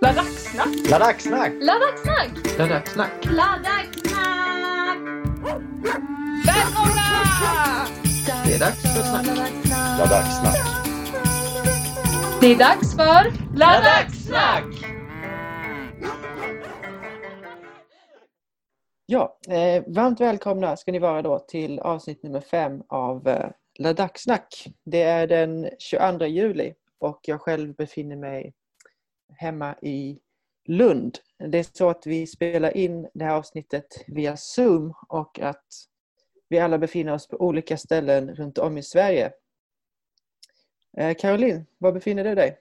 Ladacksnack! Ladacksnack! Ladacksnack! Ladacksnack! Ladacksnack! Välkomna! Det är dags för snack. Ladacksnack! Det är dags för Ladacksnack! Ja, eh, varmt välkomna ska ni vara då till avsnitt nummer fem av eh, Ladacksnack. Det är den 22 juli och jag själv befinner mig hemma i Lund. Det är så att vi spelar in det här avsnittet via Zoom och att vi alla befinner oss på olika ställen runt om i Sverige. Eh, Caroline, var befinner du dig?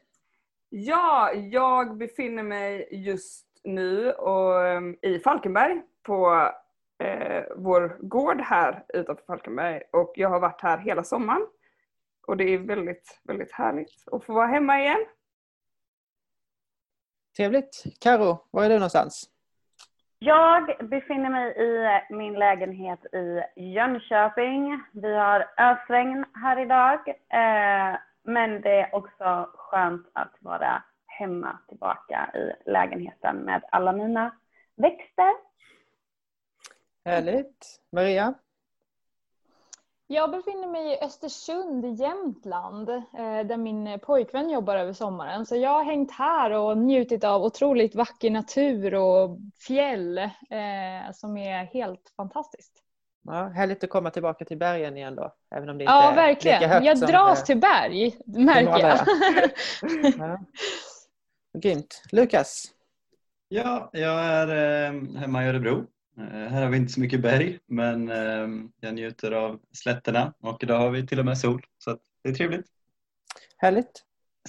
Ja, jag befinner mig just nu och, i Falkenberg på eh, vår gård här utanför Falkenberg och jag har varit här hela sommaren. Och det är väldigt, väldigt härligt att få vara hemma igen. Trevligt. Karo, var är du någonstans? Jag befinner mig i min lägenhet i Jönköping. Vi har ösregn här idag, eh, men det är också skönt att vara hemma tillbaka i lägenheten med alla mina växter. Härligt. Maria? Jag befinner mig i Östersund i Jämtland eh, där min pojkvän jobbar över sommaren. Så jag har hängt här och njutit av otroligt vacker natur och fjäll eh, som är helt fantastiskt. Ja, härligt att komma tillbaka till bergen igen då. Även om det inte Ja, är verkligen. lika högt Jag som, dras eh, till berg, märker jag. Ja. Grymt. Lukas? Ja, jag är hemma i Örebro. Eh, här har vi inte så mycket berg men eh, jag njuter av slätterna och idag har vi till och med sol så det är trevligt. Härligt.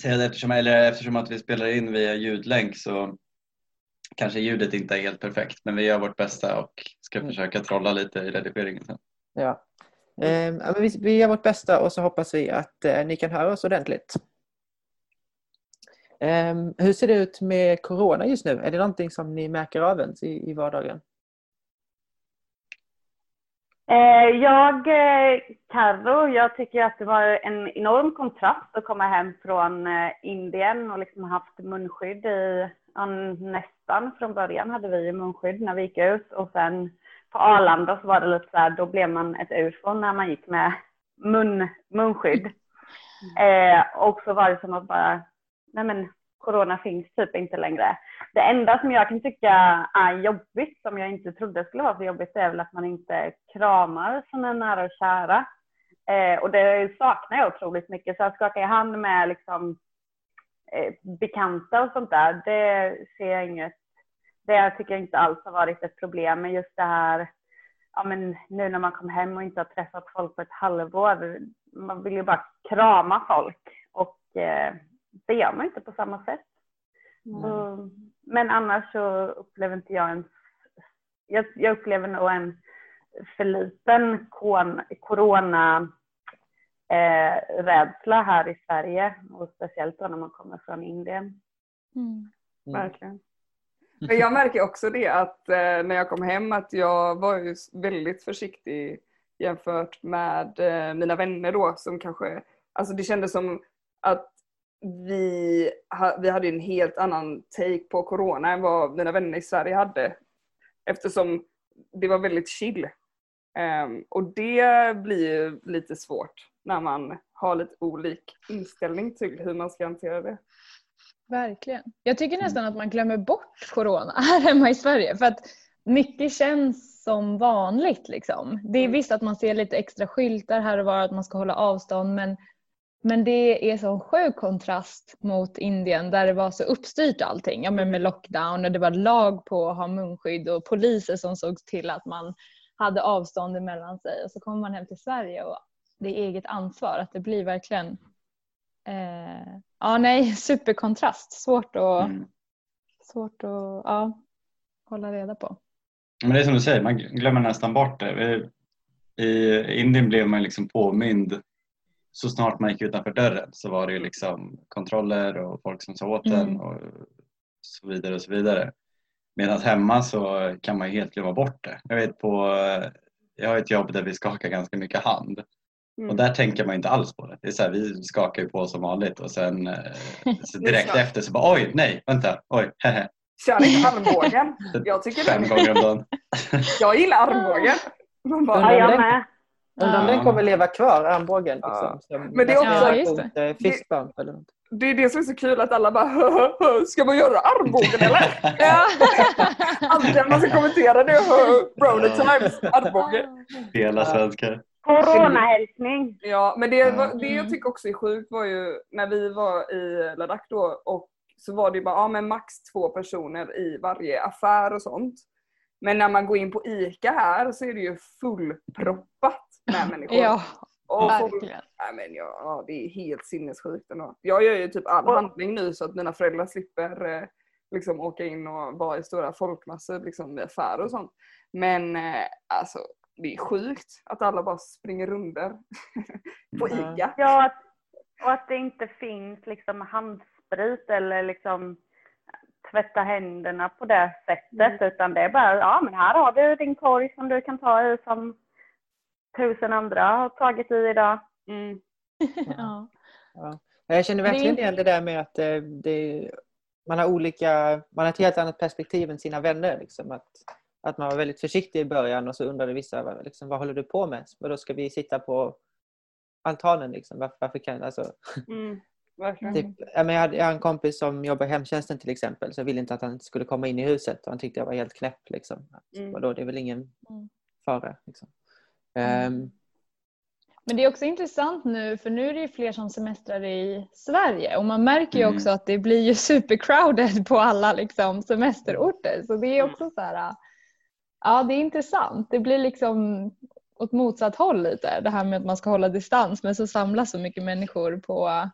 Eftersom, eller eftersom att vi spelar in via ljudlänk så kanske ljudet inte är helt perfekt men vi gör vårt bästa och ska Mm. försöka trolla lite i redigeringen sen. Ja. Ehm, men vi, vi gör vårt bästa och så hoppas vi att eh, ni kan höra oss ordentligt. Ehm, hur ser det ut med Corona just nu? Är det någonting som ni märker av ens i, i vardagen? Eh, jag, eh, Carro, jag tycker att det var en enorm kontrast att komma hem från eh, Indien och liksom haft munskydd i, nästan från början hade vi munskydd när vi gick ut och sen på Arlanda så var det lite så här, då blev man ett ufo när man gick med mun, munskydd. Eh, och så var det som att bara, nej men corona finns typ inte längre. Det enda som jag kan tycka är jobbigt, som jag inte trodde skulle vara så jobbigt, är väl att man inte kramar sina nära och kära. Eh, och det saknar jag otroligt mycket. Så att skaka i hand med liksom, eh, bekanta och sånt där, det ser jag inget, det tycker jag inte alls har varit ett problem. Men just det här, ja men nu när man kom hem och inte har träffat folk på ett halvår, man vill ju bara krama folk. Och eh, det gör man inte på samma sätt. Så, men annars så upplever inte jag en... Jag, jag upplever nog en för liten kon- corona eh, rädsla här i Sverige och speciellt då när man kommer från Indien. Mm. Verkligen. Men jag märker också det att eh, när jag kom hem att jag var ju väldigt försiktig jämfört med eh, mina vänner då som kanske, alltså det kändes som att vi, vi hade en helt annan take på corona än vad mina vänner i Sverige hade. Eftersom det var väldigt chill. Ehm, och det blir ju lite svårt när man har lite olik inställning till hur man ska hantera det. Verkligen. Jag tycker nästan att man glömmer bort corona här hemma i Sverige. För att mycket känns som vanligt. Liksom. Det är Mm. visst att man ser lite extra skyltar här och var att man ska hålla avstånd. Men, men det är så sjuk kontrast mot Indien där det var så uppstyrt allting. Ja, men med lockdown och det var lag på att ha munskydd och poliser som såg till att man hade avstånd emellan sig. Och så kommer man hem till Sverige och det är eget ansvar. Att det blir verkligen Eh, ja, nej, superkontrast. Svårt att, Mm. svårt att ja, hålla reda på. Men det är som du säger, man glömmer nästan bort det. I Indien blev man liksom påmind så snart man gick utanför dörren så var det ju liksom kontroller och folk som sa åt Mm. en och så vidare och så vidare. Medan hemma så kan man ju helt glömma bort det. Jag vet på, jag har ett jobb där vi skakar ganska mycket hand Mm. Och där tänker man inte alls på det. Det är så här, vi skakar ju på som vanligt och sen eh, så direkt efter så bara oj, nej, vänta, oj, hehe. Kör inte armbågen. Jag tycker Fem det. gånger om dagen. Jag gillar armbågen. Man bara, Ja, jag med. Undrar om Ja. den kommer leva kvar, armbågen. Ja. Liksom, som Men det är också- Ja, eh, fist bump eller något. det är det som är så kul att alla bara "Hö, hö, hö, ska man göra armbågen eller? Ja. Alltid när man ska kommentera det. "Hö, Brony times, armbågen. Hela svenskar. Coronahälsning. Ja, men det, var, det jag Mm. tycker också är sjukt var ju när vi var i Ladakh då och så var det ju bara ja, men max två personer i varje affär och sånt. Men när man går in på ICA här så är det ju fullproppat med människor. ja, och folk, verkligen. nej, men ja, ja, det är helt sinnessjukt ändå. Jag gör ju typ all Och- handling nu så att mina föräldrar slipper eh, liksom åka in och vara i stora folkmassor liksom, i affärer och sånt. Men eh, alltså det är sjukt att alla bara springer runder på Ja. ICA. Ja, att, och att det inte finns liksom handsprit eller liksom tvätta händerna på det sättet. Utan det är bara, ja men här har du din korg som du kan ta i som tusen andra har tagit i idag. Mm. Ja. Ja. Jag känner verkligen igen det där med att eh, det, man har olika, man har ett helt annat perspektiv än sina vänner. Liksom. Att, att man var väldigt försiktig i början och så undrade vissa vad- liksom, vad håller du på med? Och då ska vi sitta på altanen. Liksom. Varför, varför kan, alltså, Mm. Typ, jag, hade, jag har en kompis som jobbar i hemtjänsten till exempel så jag ville inte att han skulle komma in i huset och han tyckte jag var helt knäpp. Liksom. Att, Mm. vadå, det är väl ingen Mm. fara. Liksom. Mm. Ehm, Men det är också intressant nu för nu är det ju fler som semestrar i Sverige och man märker ju Mm. också att det blir ju supercrowded på alla liksom, semesterorter. Så det är också så här, ja det är intressant. Det blir liksom åt motsatt håll lite. Det här med att man ska hålla distans men så samlas så mycket människor på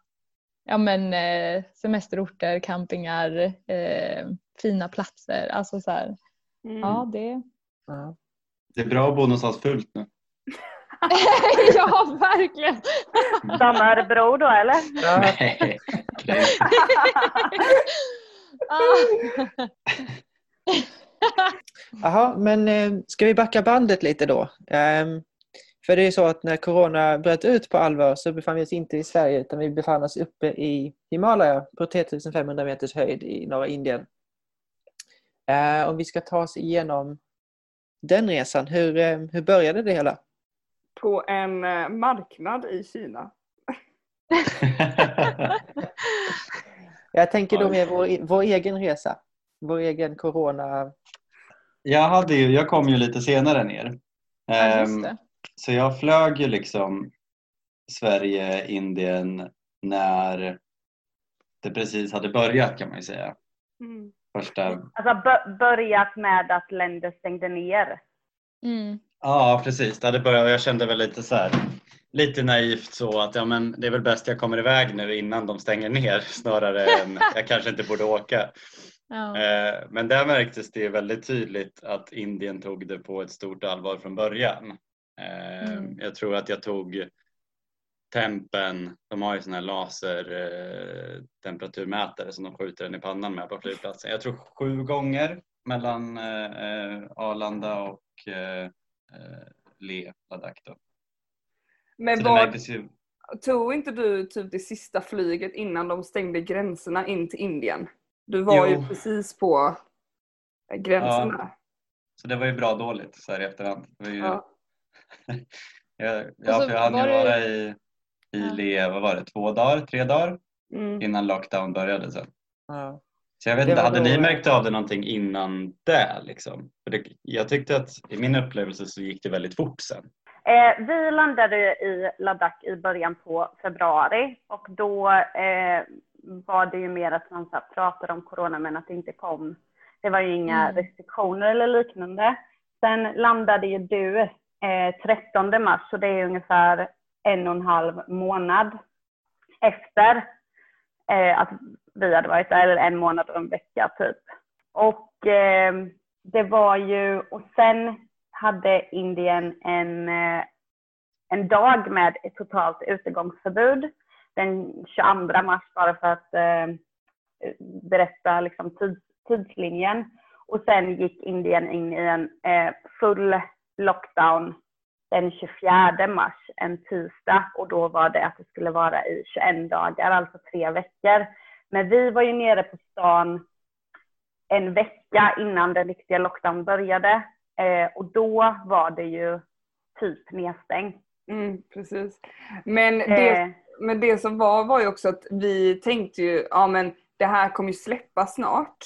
ja, men, eh, semesterorter, campingar, eh, fina platser. Alltså så här, Mm. ja det ja. Det är bra att bo någonstans fullt nu. ja, verkligen. Som Örebro då eller? Nej. Ah. Jaha, men eh, ska vi backa bandet lite då? Ehm, för det är ju så att när corona bröt ut på allvar så befann vi oss inte i Sverige utan vi befann oss uppe i Himalaya på 3500 meters höjd i norra Indien. Eh, om vi ska ta oss igenom den resan, hur, eh, hur började det hela? På en eh, marknad i Kina. Jag tänker då med vår, vår egen resa. Vår egen corona... jag, hade ju, jag kom ju lite senare ner. Ja, just Ehm, det. Så jag flög ju liksom Sverige, Indien när det precis hade börjat kan man ju säga. Mm. Första, Alltså bö- börjat med att länder stängde ner. Mm. Ja precis, det hade börjat och jag kände väl lite så här, lite naivt så att ja, men det är väl bäst jag kommer iväg nu innan de stänger ner snarare än jag kanske inte borde åka. Ja. Eh, Men där märktes det väldigt tydligt att Indien tog det på ett stort allvar från början. Eh, Mm. Jag tror att jag tog tempen, de har ju sån här laser eh, temperaturmätare som de skjuter den i pannan med på flygplatsen. Jag tror sju gånger mellan Arlanda och eh, Le, Ladakh. Då. Men Så var, tog inte du typ det sista flyget innan de stängde gränserna in till Indien? Du var Jo. ju precis på eh, gränsen Ja. så det var ju bra dåligt så här i efterhand. Det var ju, Ja. jag, ja, för jag hann ju var det- vara i, i Ja. Le, vad var det, två dagar, tre dagar? Mm. innan lockdown började sen. Ja. Så jag vet inte, hade ni märkt av det någonting innan det? Liksom? För det? Jag tyckte att i min upplevelse så gick det väldigt fort sen. Eh, vi landade i Ladakh i början på februari och då eh, var det ju mer att man så här, pratade om corona men att det inte kom. Det var ju inga Mm. restriktioner eller liknande. Sen landade ju du eh, 13 mars så det är ungefär en och en halv månad efter eh, att vi hade varit där, eller en månad och en vecka typ. Och eh, det var ju, och sen hade Indien en, eh, en dag med ett totalt utegångsförbud den 22 mars bara för att eh, berätta liksom tids, tidslinjen. Och sen gick Indien in i en eh, full lockdown den 24 mars, en tisdag, och då var det att det skulle vara i 21 dagar, alltså tre veckor. Men vi var ju nere på stan en vecka innan den riktiga lockdown började eh, och då var det ju typ nedstängt. Mm, precis. Men det, Eh, men det som var var ju också att vi tänkte ju, ja men det här kommer ju släppa snart.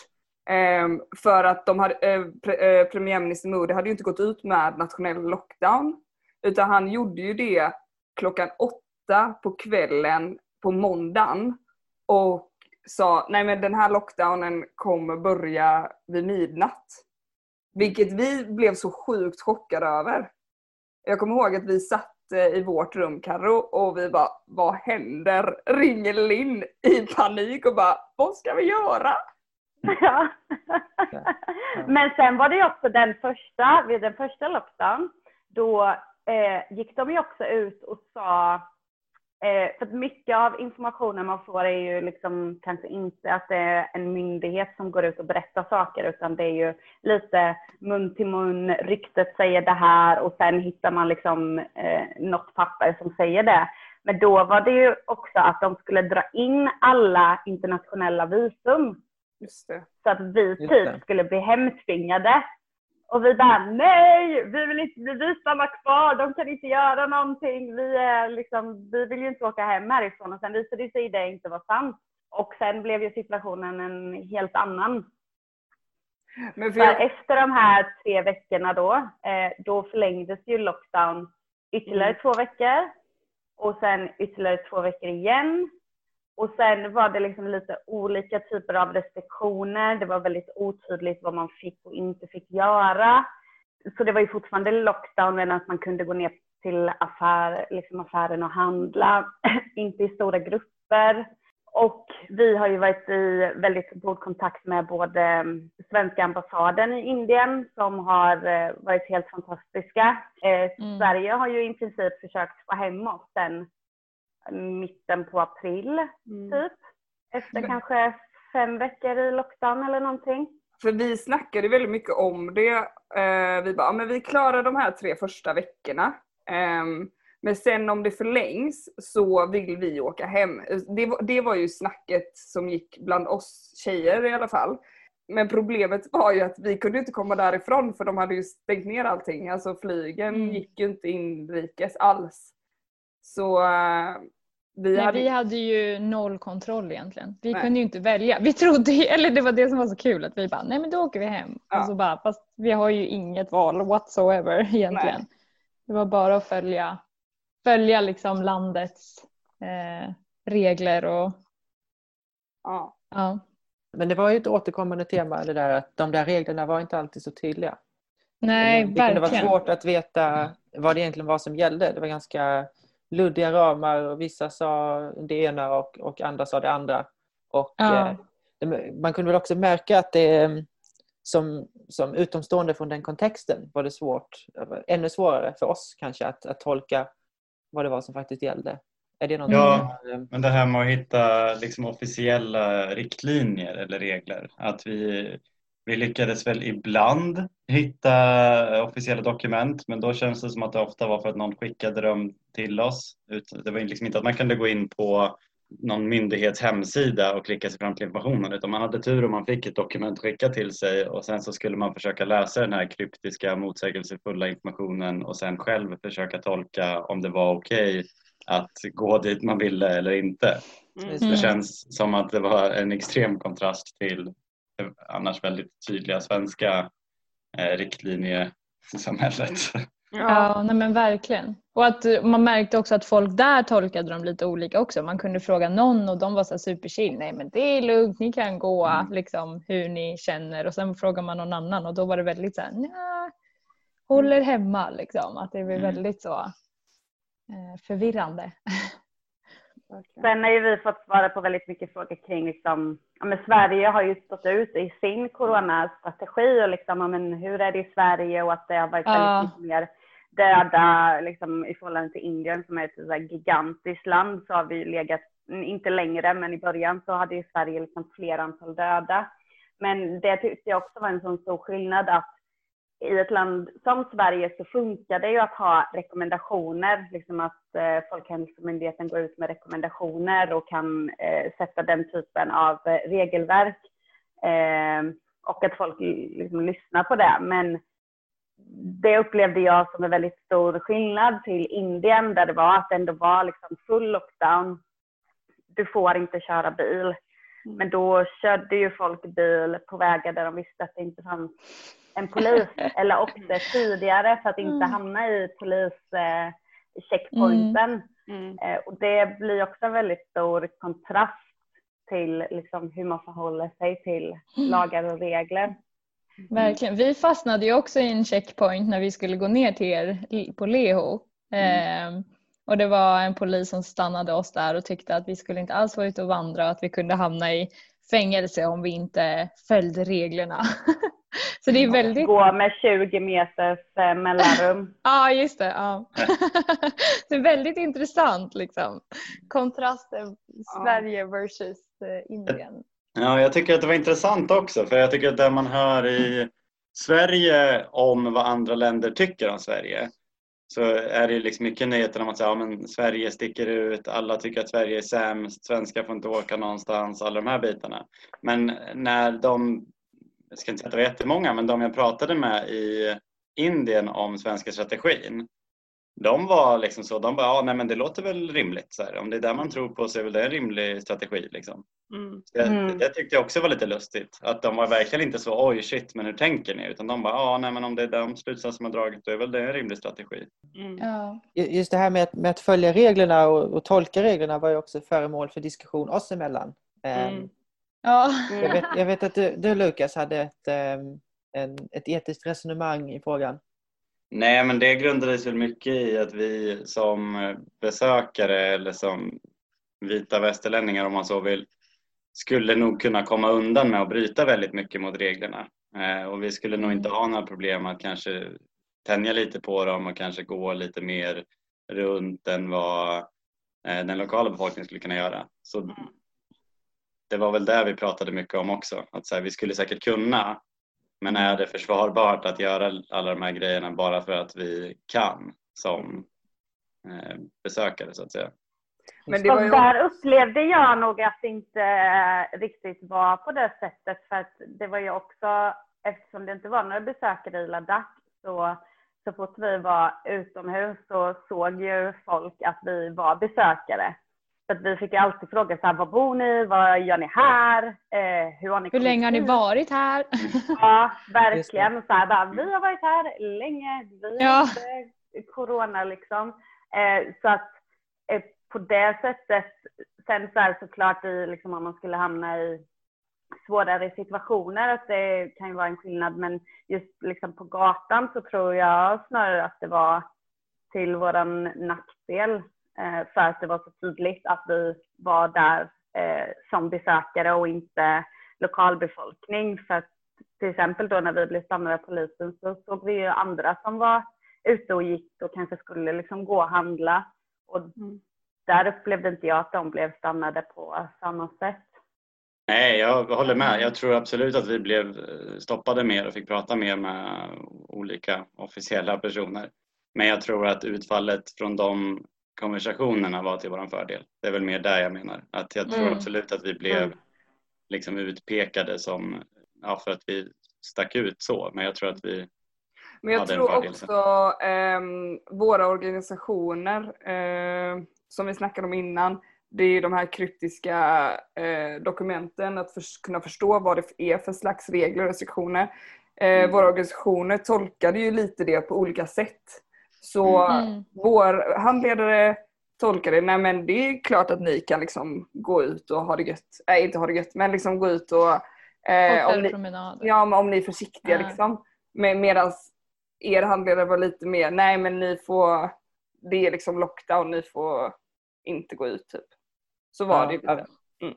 Ehm, för att de hade, eh, pre, eh, premiärminister Modi hade ju inte gått ut med nationell lockdown. Utan han gjorde ju det klockan åtta på kvällen på måndagen. Och sa, nej men den här lockdownen kommer börja vid midnatt. Vilket vi blev så sjukt chockade över. Jag kommer ihåg att vi satt eh, i vårt rum Karo och vi bara, vad händer? Ringer Linn i panik och bara, vad ska vi göra? Ja. Men sen var det också den första, vid den första lockdown, då eh, gick de ju också ut och sa, eh, för att mycket av informationen man får är ju liksom kanske inte att det är en myndighet som går ut och berättar saker, utan det är ju lite mun till mun, ryktet säger det här och sen hittar man liksom eh, något papper som säger det. Men då var det ju också att de skulle dra in alla internationella visum Just det. så att vi Just typ det. skulle bli hemtvingade. Och vi bara nej, vi vill inte, vi vill stanna kvar, de kan inte göra någonting. Vi, är liksom, vi vill ju inte åka hem härifrån. Och sen visade det sig det inte vara sant. Och sen blev ju situationen en helt annan. Men För jag, efter de här tre veckorna då, eh, då förlängdes ju lockdown ytterligare Mm. två veckor. Och sen ytterligare två veckor igen. Och sen var det liksom lite olika typer av restriktioner. Det var väldigt otydligt vad man fick och inte fick göra. Så det var ju fortfarande lockdown men att man kunde gå ner till affär, liksom affären och handla. inte i stora grupper. Och vi har ju varit i väldigt god kontakt med både svenska ambassaden i Indien som har eh, varit helt fantastiska. Eh, Mm. Sverige har ju i princip försökt få hem oss sen mitten på april mm. typ. Efter Men- kanske fem veckor i lockdown eller någonting. För vi snackade väldigt mycket om det. Eh, vi bara, men vi klarar de här tre första veckorna. Ehm, men sen om det förlängs så vill vi åka hem. Det var, det var ju snacket som gick bland oss tjejer i alla fall. Men problemet var ju att vi kunde inte komma därifrån för de hade ju stängt ner allting. Alltså flygen Mm. gick ju inte inrikes alls. Så eh, vi Nej, hade... vi hade ju noll kontroll egentligen. Vi Nej. kunde ju inte välja. Vi trodde, eller det var det som var så kul att vi bara, nej men då åker vi hem. Ja. Och så bara, fast vi har ju inget val whatsoever egentligen. Det var bara att följa, följa liksom landets eh, regler och ja. ja. Men det var ju ett återkommande tema det där att de där reglerna var inte alltid så tydliga. Nej, det kunde vara verkligen. svårt att veta vad det egentligen var som gällde. Det var ganska luddiga ramar och vissa sa det ena och, och andra sa det andra. Och, Ja. eh, man kunde väl också märka att det eh, som, som utomstående från den kontexten var det svårt, ännu svårare för oss kanske att, att tolka vad det var som faktiskt gällde. Är det något Ja. som, eh, Men det här med att hitta liksom officiella riktlinjer eller regler. Att vi, vi lyckades väl ibland hitta officiella dokument men då känns det som att det ofta var för att någon skickade dem till oss. Det var liksom inte att man kunde gå in på någon myndighets hemsida och klicka sig fram till informationen utan man hade tur om man fick ett dokument skickat till sig och sen så skulle man försöka läsa den här kryptiska motsägelsefulla informationen och sen själv försöka tolka om det var okej att gå dit man ville eller inte. Mm. Det känns som att det var en extrem kontrast till annars väldigt tydliga svenska eh, riktlinjesamhället. Ja, nej men verkligen. Och att eh, man märkte också att folk där tolkade dem lite olika också. Man kunde fråga någon och de var så superchill. Nej men det är lugnt, ni kan gå Mm. liksom hur ni känner. Och sen frågar man någon annan och då var det väldigt så här, nja, håller hemma liksom. Att det blev Mm. väldigt så eh, förvirrande. Sen har ju vi fått svara på väldigt mycket frågor kring liksom, ja, men Sverige har ju stått ut i sin coronastrategi och liksom, ja, men hur är det i Sverige och att det har varit Ja. väldigt mycket mer döda liksom, i förhållande till Indien som är ett så gigantiskt land så har vi legat, inte längre men i början så hade ju Sverige liksom fler antal döda. Men det tyckte jag också var en sån stor skillnad att i ett land som Sverige så funkar det ju att ha rekommendationer, liksom att eh, Folkhälsomyndigheten går ut med rekommendationer och kan eh, sätta den typen av eh, regelverk eh, och att folk liksom lyssnar på det. Men det upplevde jag som en väldigt stor skillnad till Indien där det var att det ändå var liksom full lockdown. Du får inte köra bil. Mm. Men då körde ju folk bil på vägar där de visste att det inte fanns en polis eller åkte tidigare för att inte mm. hamna i polischeckpointen. Mm. Mm. Eh, och det blir också en väldigt stor kontrast till liksom hur man förhåller sig till lagar och regler. Verkligen. Vi fastnade ju också i en checkpoint när vi skulle gå ner till er på Leho. Mm. Eh, och det var en polis som stannade oss där och tyckte att vi skulle inte alls vara ute och vandra och att vi kunde hamna i fängelse om vi inte följde reglerna. Så det är väldigt... Gå med 20 meters eh, mellanrum. Ja, ah, just det. Ja. det är väldigt intressant liksom. Kontrasten Sverige versus eh, Indien. Ja, jag tycker att det var intressant också för jag tycker att det man hör i Sverige om vad andra länder tycker om Sverige så är det liksom mycket nyheter om att säga, ja, men Sverige sticker ut, alla tycker att Sverige är sämst, svenskar får inte åka någonstans, alla de här bitarna. Men när de jag ska inte säga att det var jättemånga, men de jag pratade med i Indien om svenska strategin, de var liksom så, de bara, ja nej men det låter väl rimligt. Så här. Om det är det man tror på så är väl det en rimlig strategi. Liksom. Mm. Det, mm. det, tyckte jag också var lite lustigt. Att de var verkligen inte så, oj shit, men hur tänker ni? Utan de bara, ja nej men om det är de slutsatser man dragit då är väl det en rimlig strategi. Mm. Ja. Just det här med att, med att följa reglerna och, och, tolka reglerna var ju också föremål för diskussion oss emellan. Um, Ja. Jag, vet, jag vet att du, du Lukas hade ett, ehm, en, ett etiskt resonemang i frågan. Nej, men det grundades väl mycket i att vi som besökare eller som vita västerlänningar om man så vill skulle nog kunna komma undan med att bryta väldigt mycket mot reglerna. Eh, och vi skulle nog inte ha några problem att kanske tänja lite på dem och kanske gå lite mer runt än vad eh, den lokala befolkningen skulle kunna göra. Så det var väl det vi pratade mycket om också. Att så här, vi skulle säkert kunna, men är det försvarbart att göra alla de här grejerna bara för att vi kan som eh, besökare så att säga? Men det var ju... där upplevde jag nog att det inte riktigt var på det sättet. För att det var ju också, eftersom det inte var några besökare i Ladakh, så, så fort vi var utomhus så såg ju folk att vi var besökare. Så att vi fick alltid fråga så här, var bor ni, vad gör ni här, eh, hur har ni Hur länge har ni varit här? Ja, verkligen. Så här, bara, vi har varit här länge, vi ja. inte corona liksom. Eh, så att eh, på det sättet, sen så är det såklart i, liksom, om man skulle hamna i svårare situationer att det kan ju vara en skillnad men just liksom på gatan så tror jag snarare att det var till våran nackdel för att det var så tydligt att vi var där eh, som besökare och inte lokalbefolkning. För att till exempel då när vi blev stannade av polisen så såg vi ju andra som var ute och gick och kanske skulle liksom gå och handla. Och mm. där upplevde inte jag att de blev stannade på samma sätt. Nej, jag håller med. Jag tror absolut att vi blev stoppade mer och fick prata mer med olika officiella personer. Men jag tror att utfallet från de konversationerna var till vår fördel. Det är väl mer där jag menar. Att jag tror mm. absolut att vi blev mm. liksom utpekade som, ja för att vi stack ut så, men jag tror att vi men jag tror också eh, våra organisationer eh, som vi snackade om innan, det är de här kryptiska eh, dokumenten, att för, kunna förstå vad det är för slags regler och restriktioner. Eh, mm. Våra organisationer tolkade ju lite det på olika sätt. Så mm. vår handledare tolkade nej men det är klart att ni kan liksom gå ut och ha det gött. Nej inte ha det gött men liksom gå ut och eh, om, ni, ja, men om ni är försiktiga ja. liksom. Medan er handledare var lite mer nej men ni får det är liksom lockdown, ni får inte gå ut typ. Så var ja, det lite. Mm.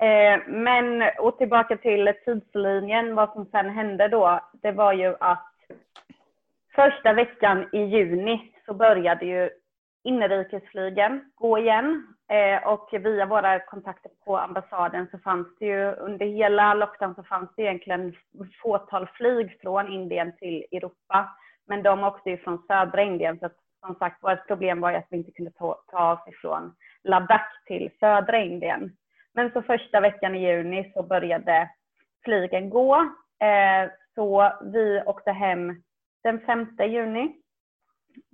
Eh, men och tillbaka till tidslinjen, vad som sen hände då, det var ju att första veckan i juni så började ju inrikesflygen gå igen. Eh, och via våra kontakter på ambassaden så fanns det ju under hela lockdown så fanns det egentligen fåtal flyg från Indien till Europa. Men de åkte ju från södra Indien så att, som sagt vårt problem var ju att vi inte kunde ta, ta oss ifrån Ladakh till södra Indien. Men så första veckan i juni så började flygen gå. Eh, så vi åkte hem den 5 juni.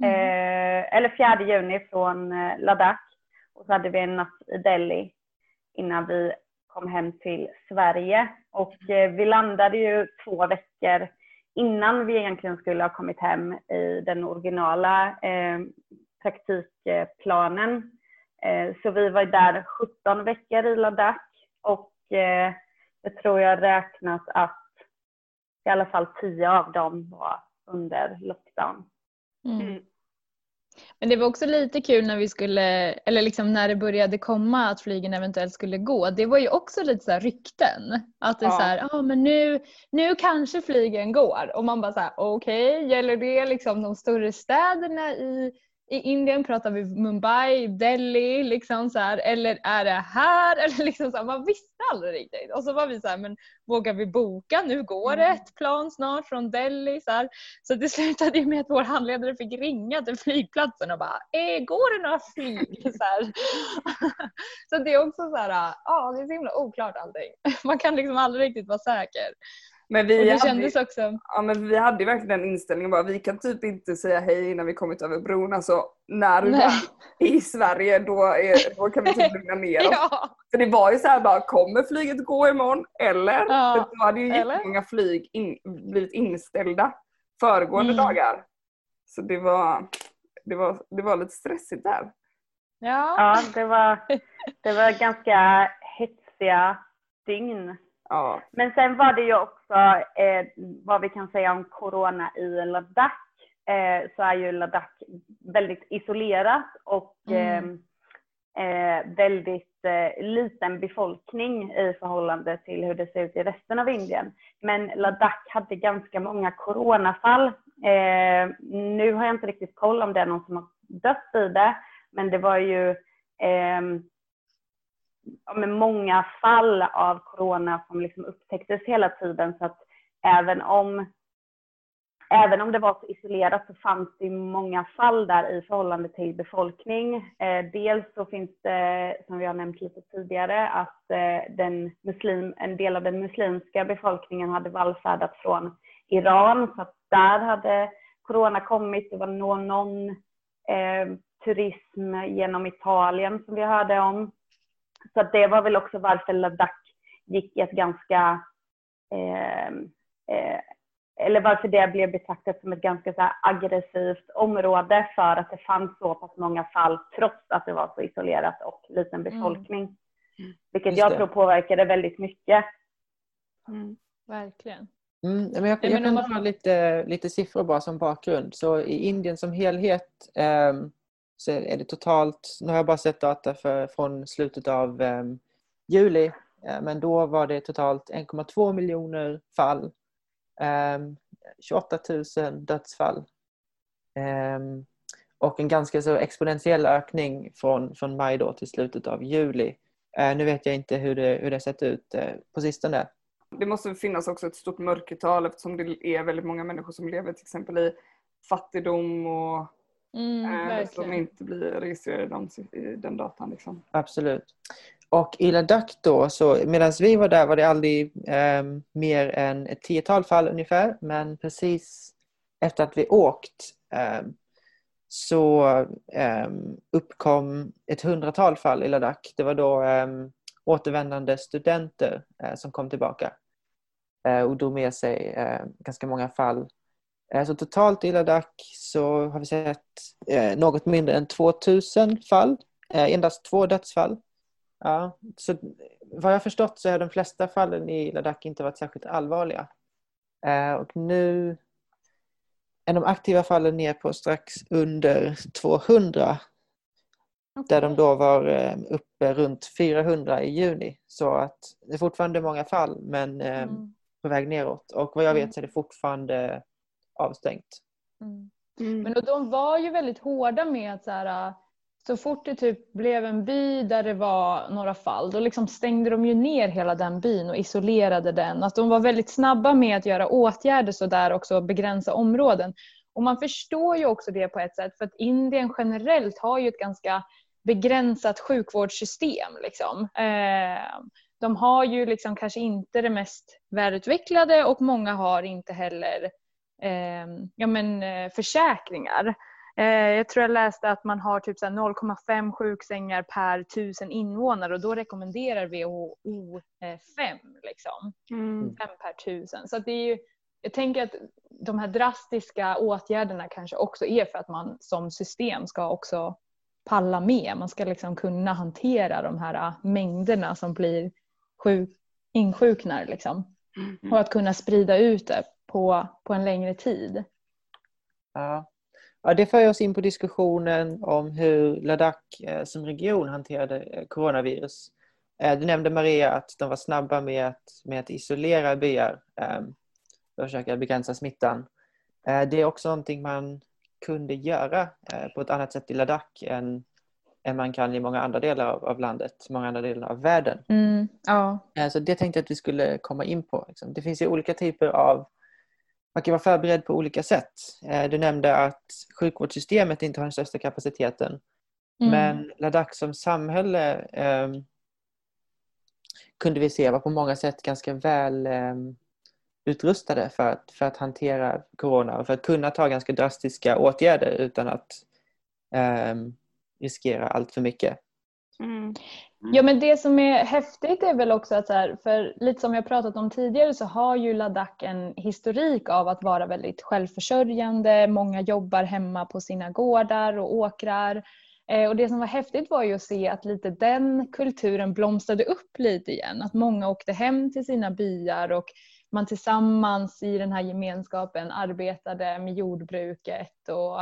Mm. Eh, eller 4 juni från eh, Ladakh. Och så hade vi en natt i Delhi innan vi kom hem till Sverige. Och eh, vi landade ju två veckor innan vi egentligen skulle ha kommit hem i den originala eh, praktikplanen. Eh, så vi var där 17 veckor i Ladakh och eh, jag tror jag räknat att i alla fall 10 av dem var under lockdown. Mm. mm. Men det var också lite kul när vi skulle, eller liksom när det började komma att flygen eventuellt skulle gå. Det var ju också lite så rykten. Att det är ja. så här, ah, men nu, nu kanske flygen går. Och man bara så här, okej, okay, gäller det liksom de större städerna i i Indien pratar vi Mumbai, Delhi, liksom så här, eller är det här? Eller liksom så här, man visste aldrig riktigt. Och så var vi så här, men vågar vi boka? Nu går det mm. ett plan snart från Delhi. Så, här. så det slutade med att vår handledare fick ringa till flygplatsen och bara, eh, går det några flyg? Så, här. så det är också så här, ja det är så himla oklart allting. Man kan liksom aldrig riktigt vara säker. Men vi, det kändes hade, också... ja, men vi hade verkligen den inställningen bara, vi kan typ inte säga hej innan vi kommit över bron. Alltså när du är i Sverige då, är, då kan vi typ lugna ner oss. ja. För det var ju så här bara, kommer flyget gå imorgon? Eller? Ja. Då hade ju jättemånga flyg in, blivit inställda föregående mm. dagar. Så det var, det, var, det var lite stressigt där. Ja, ja det, var, det var ganska hetsiga dygn Ja. Men sen var det ju också eh, vad vi kan säga om corona i Ladakh. Eh, så är ju Ladakh väldigt isolerat och mm. eh, eh väldigt eh, liten befolkning i förhållande till hur det ser ut i resten av Indien. Men Ladakh hade ganska många coronafall. Eh, nu har jag inte riktigt koll om det är någon som har dött i det, men det var ju med många fall av corona som liksom upptäcktes hela tiden. Så att även om, även om det var så isolerat så fanns det många fall där i förhållande till befolkning. Eh, dels så finns det, som vi har nämnt lite tidigare, att eh, den muslim, en del av den muslimska befolkningen hade vallfärdat från Iran. Så att där hade corona kommit. Det var någon, någon eh, turism genom Italien som vi hörde om. Så det var väl också varför Ladakh gick i ett ganska, eh, eh, eller varför det blev betraktat som ett ganska så aggressivt område för att det fanns så pass många fall trots att det var så isolerat och liten mm. befolkning. Mm. Vilket jag tror påverkade väldigt mycket. Mm. Verkligen. Mm, men jag, jag kan ha lite, lite siffror bara som bakgrund. Så i Indien som helhet eh, så är det totalt, nu har jag bara sett data för, från slutet av um, juli, eh, men då var det totalt 1,2 miljoner fall, um, 28 000 dödsfall um, och en ganska så exponentiell ökning från, från maj då till slutet av juli. Uh, nu vet jag inte hur det, hur det sett ut uh, på sistone. Det måste finnas också ett stort mörkertal eftersom det är väldigt många människor som lever till exempel i fattigdom och Mm, eh, som inte blir registrerade i den datan. Liksom. Absolut. Och i Ladakh då, så medan vi var där var det aldrig eh, mer än ett tiotal fall ungefär. Men precis efter att vi åkt eh, så eh, uppkom ett hundratal fall i Ladakh. Det var då eh, återvändande studenter eh, som kom tillbaka eh, och drog med sig ganska många fall så totalt i Ladakh så har vi sett eh, något mindre än 2000 fall. Eh, endast två dödsfall. Ja, så vad jag förstått så har de flesta fallen i Ladakh inte varit särskilt allvarliga. Och nu är de aktiva fallen ner på strax under 200. Okay. Där de då var uppe runt 400 i juni. Så att det är fortfarande många fall men mm. på väg neråt. Och vad jag vet så är det fortfarande avstängt. Mm. Mm. Men och de var ju väldigt hårda med att så här, så fort det typ blev en by där det var några fall då liksom stängde de ju ner hela den byn och isolerade den. Att de var väldigt snabba med att göra åtgärder så där också begränsa områden. Och man förstår ju också det på ett sätt för att Indien generellt har ju ett ganska begränsat sjukvårdssystem. Liksom. Eh, de har ju liksom kanske inte det mest välutvecklade och många har inte heller eh, ja, men, eh, försäkringar. Eh, jag tror jag läste att man har typ 0,5 sjuksängar per tusen invånare och då rekommenderar WHO 5. Liksom. Mm. per tusen. Så det är ju, jag tänker att de här drastiska åtgärderna kanske också är för att man som system ska också palla med. Man ska liksom kunna hantera de här mängderna som blir sjuk, insjuknar. Liksom. Mm. Och att kunna sprida ut det på, på en längre tid. Ja. ja, det för oss in på diskussionen om hur Ladakh eh, som region hanterade eh, coronavirus. Eh, du nämnde Maria att de var snabba med att, med att isolera byar för att försöka begränsa smittan. Det är också någonting man kunde göra på ett annat sätt i Ladakh än än man kan i många andra delar av, av landet, många andra delar av världen. Mm, ja. Så det tänkte jag att vi skulle komma in på. Liksom. Det finns ju olika typer av man kan vara förberedd på olika sätt. Eh, du nämnde att sjukvårdssystemet inte har den största kapaciteten. Mm. Men Ladakh som samhälle eh, kunde vi se var på många sätt ganska väl eh, utrustade för att, för att hantera corona och för att kunna ta ganska drastiska åtgärder utan att eh, riskera allt för mycket. Mm mm. Ja men det som är häftigt är väl också att så här, för lite som jag pratat om tidigare så har ju Ladakh en historik av att vara väldigt självförsörjande. Många jobbar hemma på sina gårdar och åkrar. Eh, och det som var häftigt var ju att se att lite den kulturen blomstrade upp lite igen. Att många åkte hem till sina byar och man tillsammans i den här gemenskapen arbetade med jordbruket och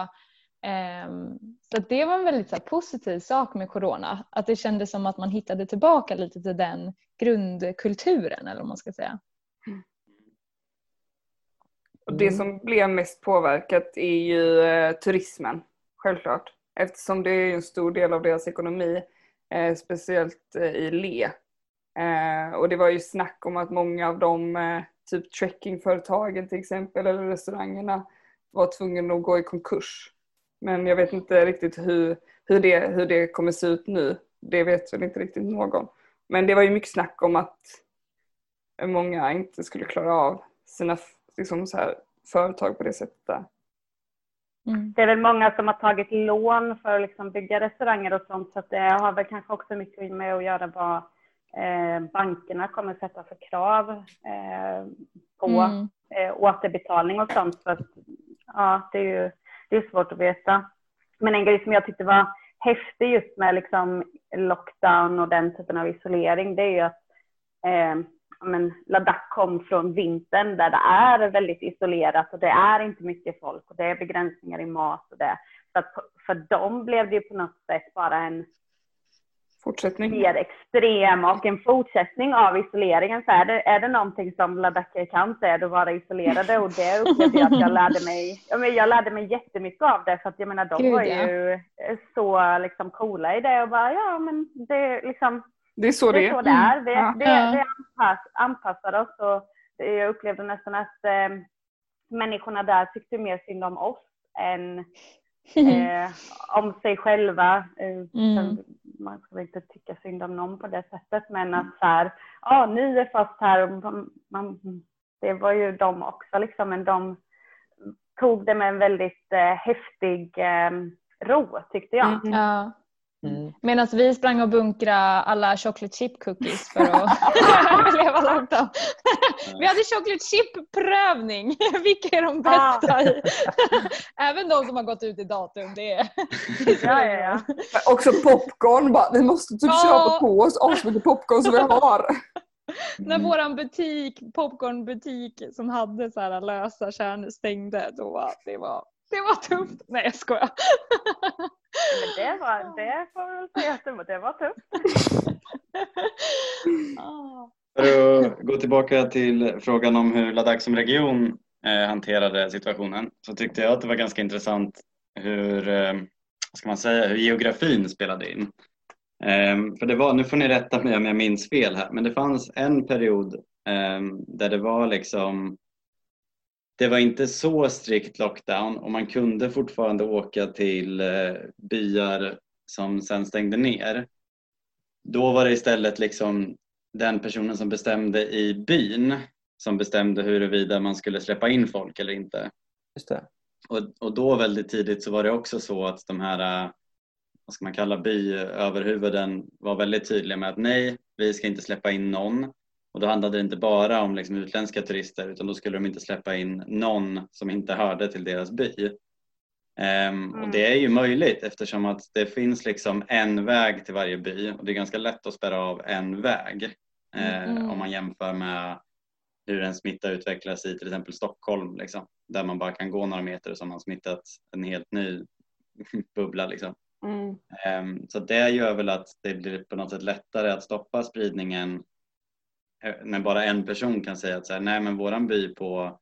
så det var en väldigt så positiv sak med corona. Att det kändes som att man hittade tillbaka lite till den grundkulturen eller vad man ska säga. Och det som blev mest påverkat är ju eh, turismen, självklart. Eftersom det är en stor del av deras ekonomi, eh, speciellt eh, i Le. Och det var ju snack om att många av de typ trekkingföretagen till exempel, eller restaurangerna, var tvungna att gå i konkurs men jag vet inte riktigt hur, hur, det, hur det kommer se ut nu. Det vet väl inte riktigt någon. Men det var ju mycket snack om att många inte skulle klara av sina liksom så här, företag på det sättet. Mm. Det är väl många som har tagit lån för att liksom bygga restauranger och sånt så det har väl kanske också mycket med att göra vad eh, bankerna kommer sätta för krav eh, på mm. eh, återbetalning och sånt. Så att, ja, det är ju det är svårt att veta. Men en grej som jag tyckte var häftig just med liksom lockdown och den typen av isolering, det är ju att eh, men Ladakh kom från vintern där det är väldigt isolerat och det är inte mycket folk och det är begränsningar i mat och det. Så att för dem blev det ju på något sätt bara en fortsättning. mer extrem och en fortsättning av isoleringen. Så är, det, är det någonting som Ladakher kan så är det att vara isolerade och det upplevde jag att jag lärde mig. Ja, men jag lärde mig jättemycket av det för att jag menar de Gud, var ju ja. så liksom coola i det och bara ja men det liksom det är så det, det är. Så det är. Vi, mm. det, det, det anpass, anpassar oss och jag upplevde nästan att eh, människorna där tyckte mer synd om oss än eh, om sig själva. Eh, mm man ska inte tycka synd om någon på det sättet, men att så här, ja, ni är fast här och man, det var ju de också liksom, men de tog det med en väldigt eh, häftig eh, ro tyckte jag. Mm. Ja. Mm. Medan vi sprang och bunkrade alla chocolate chip cookies för att överleva lockdown. vi hade chocolate chip prövning. Vilka är de bästa i? Även de som har gått ut i datum. Det är, ja, ja, ja. Också popcorn. Bara, vi måste typ köpa på oss asmycket popcorn som vi har. När mm. våran butik, popcornbutik som hade så här lösa kärnor stängde, då det var det var tufft. Nej jag skojar. Men det var, det får vi väl säga att det var tufft. För att gå tillbaka till frågan om hur Ladakh som region eh, hanterade situationen så tyckte jag att det var ganska intressant hur eh, ska man säga, hur geografin spelade in. Ehm, för det var, nu får ni rätta mig om jag minns fel här, men det fanns en period ehm, där det var liksom det var inte så strikt lockdown och man kunde fortfarande åka till eh, byar som sen stängde ner. Då var det istället liksom den personen som bestämde i byn som bestämde huruvida man skulle släppa in folk eller inte. Just det. Och, och då väldigt tidigt så var det också så att de här, vad ska man kalla byöverhuvuden var väldigt tydliga med att nej, vi ska inte släppa in någon. Och då handlade det inte bara om liksom utländska turister utan då skulle de inte släppa in någon som inte hörde till deras by. Um, Och det är ju möjligt eftersom att det finns liksom en väg till varje by och det är ganska lätt att spärra av en väg. Eh, Mm. om man jämför med hur en smitta utvecklas i till exempel Stockholm liksom, där man bara kan gå några meter och så har man smittat en helt ny bubbla. Liksom. Mm. Ehm, Så det gör väl att det blir på något sätt lättare att stoppa spridningen när bara en person kan säga att så här, nej men våran by på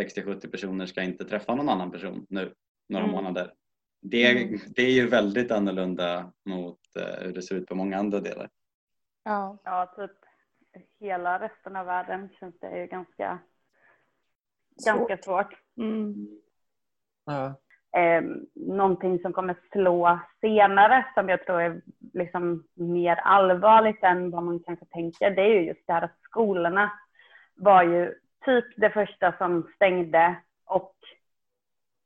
60-70 personer ska inte träffa någon annan person nu några Mm. månader. Det, Mm. det är ju väldigt annorlunda mot eh, hur det ser ut på många andra delar. Ja. Ja, typ hela resten av världen känns det ju ganska, ganska svårt. Mm. Ja. Eh, någonting som kommer slå senare som jag tror är liksom mer allvarligt än vad man kanske tänker det är ju just det här att skolorna var ju typ det första som stängde och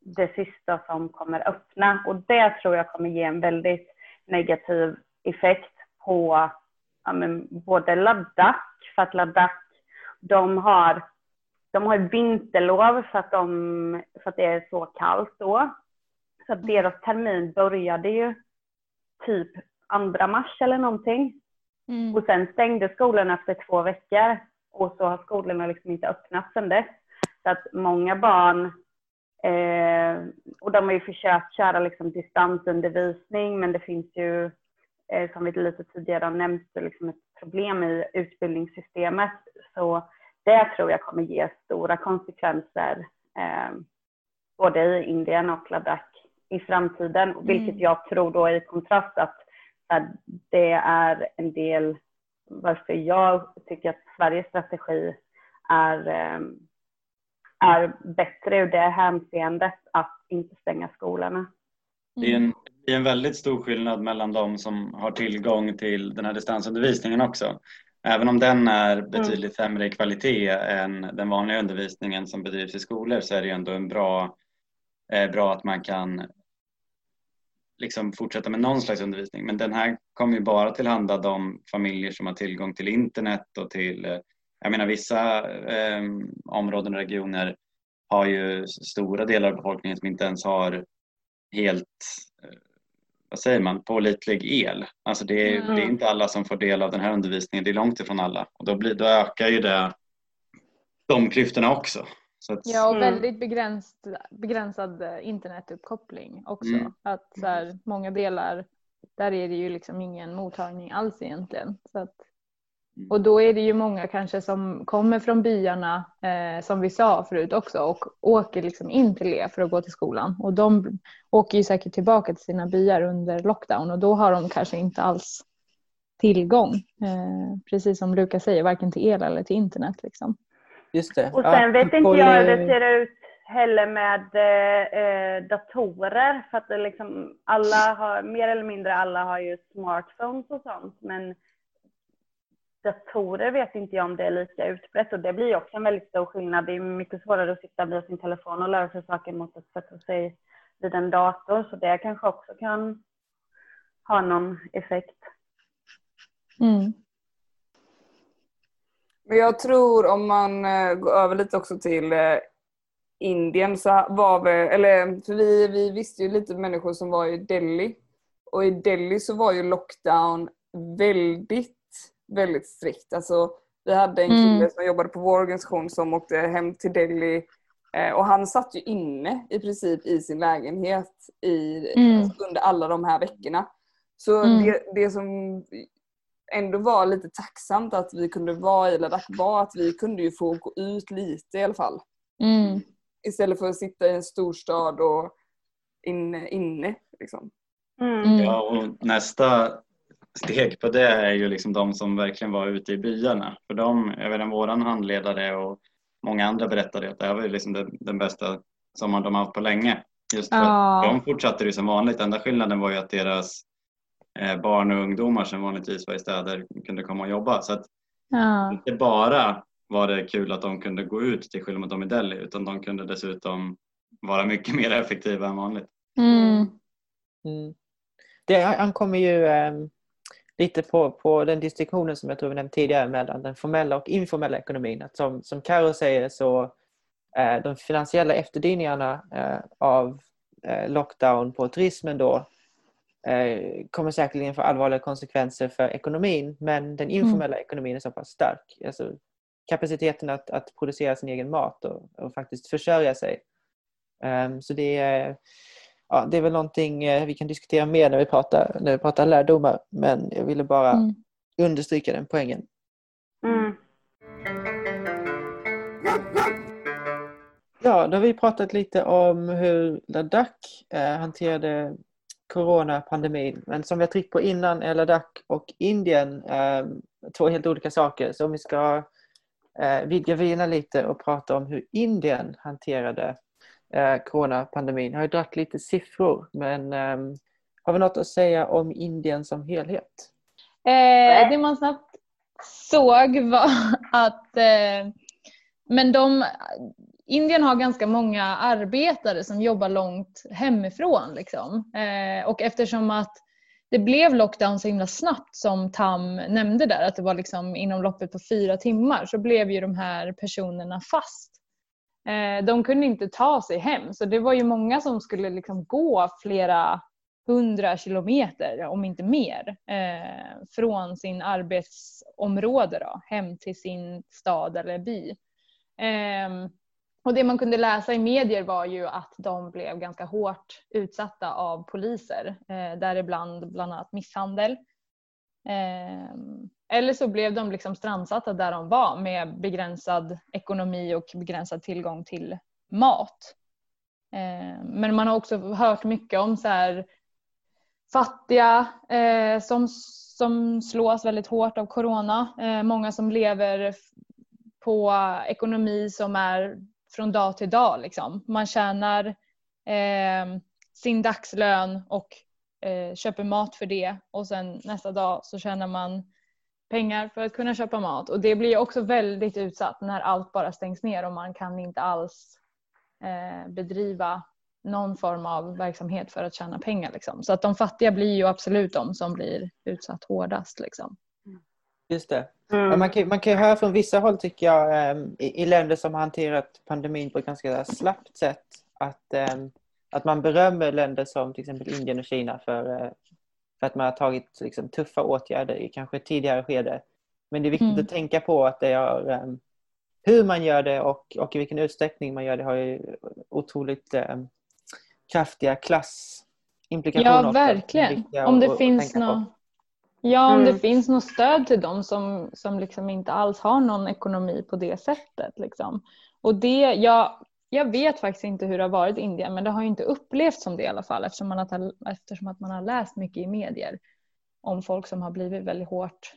det sista som kommer öppna. Och det tror jag kommer ge en väldigt negativ effekt på ja, men, både Ladakh, för att Ladakh, de har, de har vinterlov för att, de, för att det är så kallt då. Så att deras termin började ju typ andra mars eller någonting. Mm. Och sen stängde skolan efter två veckor och så har skolorna liksom inte öppnat sedan dess. Så att många barn, eh, och de har ju försökt köra liksom distansundervisning men det finns ju, eh, som vi lite tidigare har nämnt, liksom ett problem i utbildningssystemet. Så det tror jag kommer ge stora konsekvenser eh, både i Indien och Ladakh i framtiden. Och Vilket Mm. jag tror då i kontrast att att det är en del varför jag tycker att Sveriges strategi är, eh, är bättre ur det hänseendet att inte stänga skolorna. Det är en, det är en väldigt stor skillnad mellan de som har tillgång till den här distansundervisningen också. Även om den är betydligt sämre i kvalitet än den vanliga undervisningen som bedrivs i skolor så är det ändå en bra, eh, bra att man kan liksom fortsätta med någon slags undervisning. Men den här kommer ju bara tillhanda de familjer som har tillgång till internet och till, eh, jag menar vissa eh, områden och regioner har ju stora delar av befolkningen som inte ens har helt, eh, vad säger man, pålitlig el. Alltså det är, Mm. det är inte alla som får del av den här undervisningen, det är långt ifrån alla. Och då, blir, då ökar ju det de klyftorna också. Så att, Ja, och Mm. väldigt begränsad, begränsad eh, internetuppkoppling också. Mm. Att så här, många delar, där är det ju liksom ingen mottagning alls egentligen. Så att, Mm. Och då är det ju många kanske som kommer från byarna, eh, som vi sa förut också, och åker liksom in till det för att gå till skolan. Och de åker ju säkert tillbaka till sina byar under lockdown och då har de kanske inte alls tillgång, eh, precis som Lukas säger, varken till el eller till internet. Liksom. Just det. Och Ja, sen vet inte jag hur det ser ut heller med eh, eh, datorer. För att det liksom, alla har, mer eller mindre alla har ju smartphones och sånt. Men datorer vet inte jag om det är lika utbrett. Och det blir också en väldigt stor skillnad. Det är mycket svårare att sitta vid sin telefon och lära sig saker mot att sätta sig vid en dator. Så det kanske också kan ha någon effekt. Mm. Men jag tror om man eh, går över lite också till eh, Indien så var vi, eller för vi, vi visste ju lite människor som var i Delhi. Och i Delhi så var ju lockdown väldigt, väldigt strikt. Alltså vi hade en kille Mm. som jobbade på vår organisation som åkte hem till Delhi eh, och han satt ju inne i princip i sin lägenhet i, Mm. alltså, under alla de här veckorna. Så Mm. det, det som ändå var lite tacksamt att vi kunde vara i Ladakh var att vi kunde ju få gå ut lite i alla fall. Mm. Istället för att sitta i en storstad och inne. inne liksom. Mm. Mm. Ja, och nästa steg på det är ju liksom de som verkligen var ute i byarna. För de, jag vet inte, våran handledare och många andra berättade att det här var ju liksom den, den bästa sommaren de har haft på länge. Just för att de fortsatte ju som vanligt. Enda skillnaden var ju att deras eh, barn och ungdomar som vanligtvis var i städer kunde komma och jobba. Så att Ja. inte bara var det kul att de kunde gå ut till skillnad mot dem i Delhi utan de kunde dessutom vara mycket mer effektiva än vanligt. Mm. Mm. Det ankommer ju ehm, lite på, på den distinktionen som jag tror vi nämnde tidigare mellan den formella och informella ekonomin. Att som, som Karo säger så eh, de finansiella efterdyningarna eh, av eh, lockdown på turismen då eh, kommer säkerligen få allvarliga konsekvenser för ekonomin men den informella ekonomin är så pass stark. Alltså, kapaciteten att, att producera sin egen mat och, och faktiskt försörja sig. Ehm, så det är ja, det är väl någonting eh, vi kan diskutera mer när vi pratar, när vi pratar lärdomar. Men jag ville bara Mm. understryka den poängen. Mm. Ja, då har vi pratat lite om hur Ladakh eh, hanterade coronapandemin. Men som vi har tryckt på innan är Ladakh och Indien eh, två helt olika saker. Så om vi ska eh, vidga vyerna lite och prata om hur Indien hanterade eh, coronapandemin. Jag har ju dragit lite siffror men eh, har vi något att säga om Indien som helhet? Eh, det man snabbt såg var att eh, men de, Indien har ganska många arbetare som jobbar långt hemifrån. Liksom. Eh, och eftersom att det blev lockdown så himla snabbt som Tam nämnde där, att det var liksom inom loppet på fyra timmar, så blev ju de här personerna fast. Eh, de kunde inte ta sig hem, så det var ju många som skulle liksom gå flera hundra kilometer, om inte mer, eh, från sin arbetsområde då, hem till sin stad eller by. Ehm, och det man kunde läsa i medier var ju att de blev ganska hårt utsatta av poliser, eh, däribland bland annat misshandel. Ehm, eller så blev de liksom strandsatta där de var med begränsad ekonomi och begränsad tillgång till mat. Ehm, men man har också hört mycket om så här fattiga eh, som, som slås väldigt hårt av corona. Eh, många som lever på ekonomi som är från dag till dag. Liksom. Man tjänar ehm, sin dagslön och eh, köper mat för det och sen nästa dag så tjänar man pengar för att kunna köpa mat. Och det blir också väldigt utsatt när allt bara stängs ner och man kan inte alls eh, bedriva någon form av verksamhet för att tjäna pengar. Liksom. Så att de fattiga blir ju absolut de som blir utsatt hårdast. Liksom. Just det. Mm. Man, kan, man kan ju höra från vissa håll tycker jag ehm, i, i länder som har hanterat pandemin på ett ganska slappt sätt att, ehm, att man berömmer länder som till exempel Indien och Kina för, eh, för att man har tagit liksom, tuffa åtgärder i kanske ett tidigare skede. Men det är viktigt Mm. att tänka på att det har, ehm, hur man gör det och, och i vilken utsträckning man gör det har ju otroligt ehm, kraftiga klassimplikationer. Ja, är verkligen. Om att- det att finns på. nå Ja, om Mm. det finns något stöd till dem som, som liksom inte alls har någon ekonomi på det sättet. Liksom. Och det, jag, jag vet faktiskt inte hur det har varit i Indien men det har ju inte upplevts som det i alla fall eftersom, man har, eftersom att man har läst mycket i medier om folk som har blivit väldigt hårt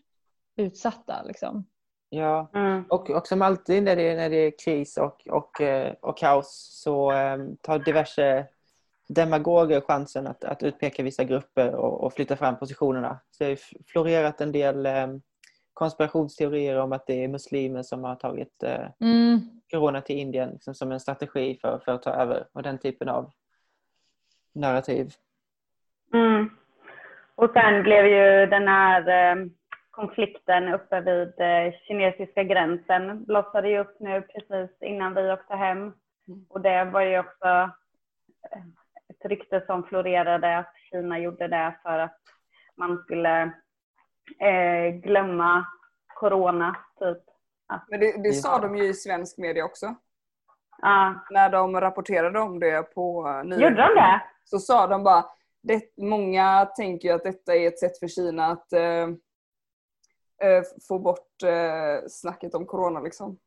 utsatta. Liksom. Ja, Mm. Och, och som alltid när det, när det är kris och, och, eh, och kaos så eh, tar diverse demagoger chansen att, att utpeka vissa grupper och, och flytta fram positionerna. Så det har ju florerat en del eh, konspirationsteorier om att det är muslimer som har tagit eh, Mm. Corona till Indien liksom, som en strategi för, för att ta över och den typen av narrativ. Mm. Och sen blev ju den här eh, konflikten uppe vid eh, kinesiska gränsen blossade ju upp nu precis innan vi åkte hem. Och det var ju också eh, ett rykte som florerade att Kina gjorde det för att man skulle eh, glömma corona, typ. Men det, det sa Ja. de ju i svensk media också. Ja, När de rapporterade om det på eh, gjorde de det? så sa de bara det, många tänker ju att detta är ett sätt för Kina att eh, eh, få bort eh, snacket om corona liksom.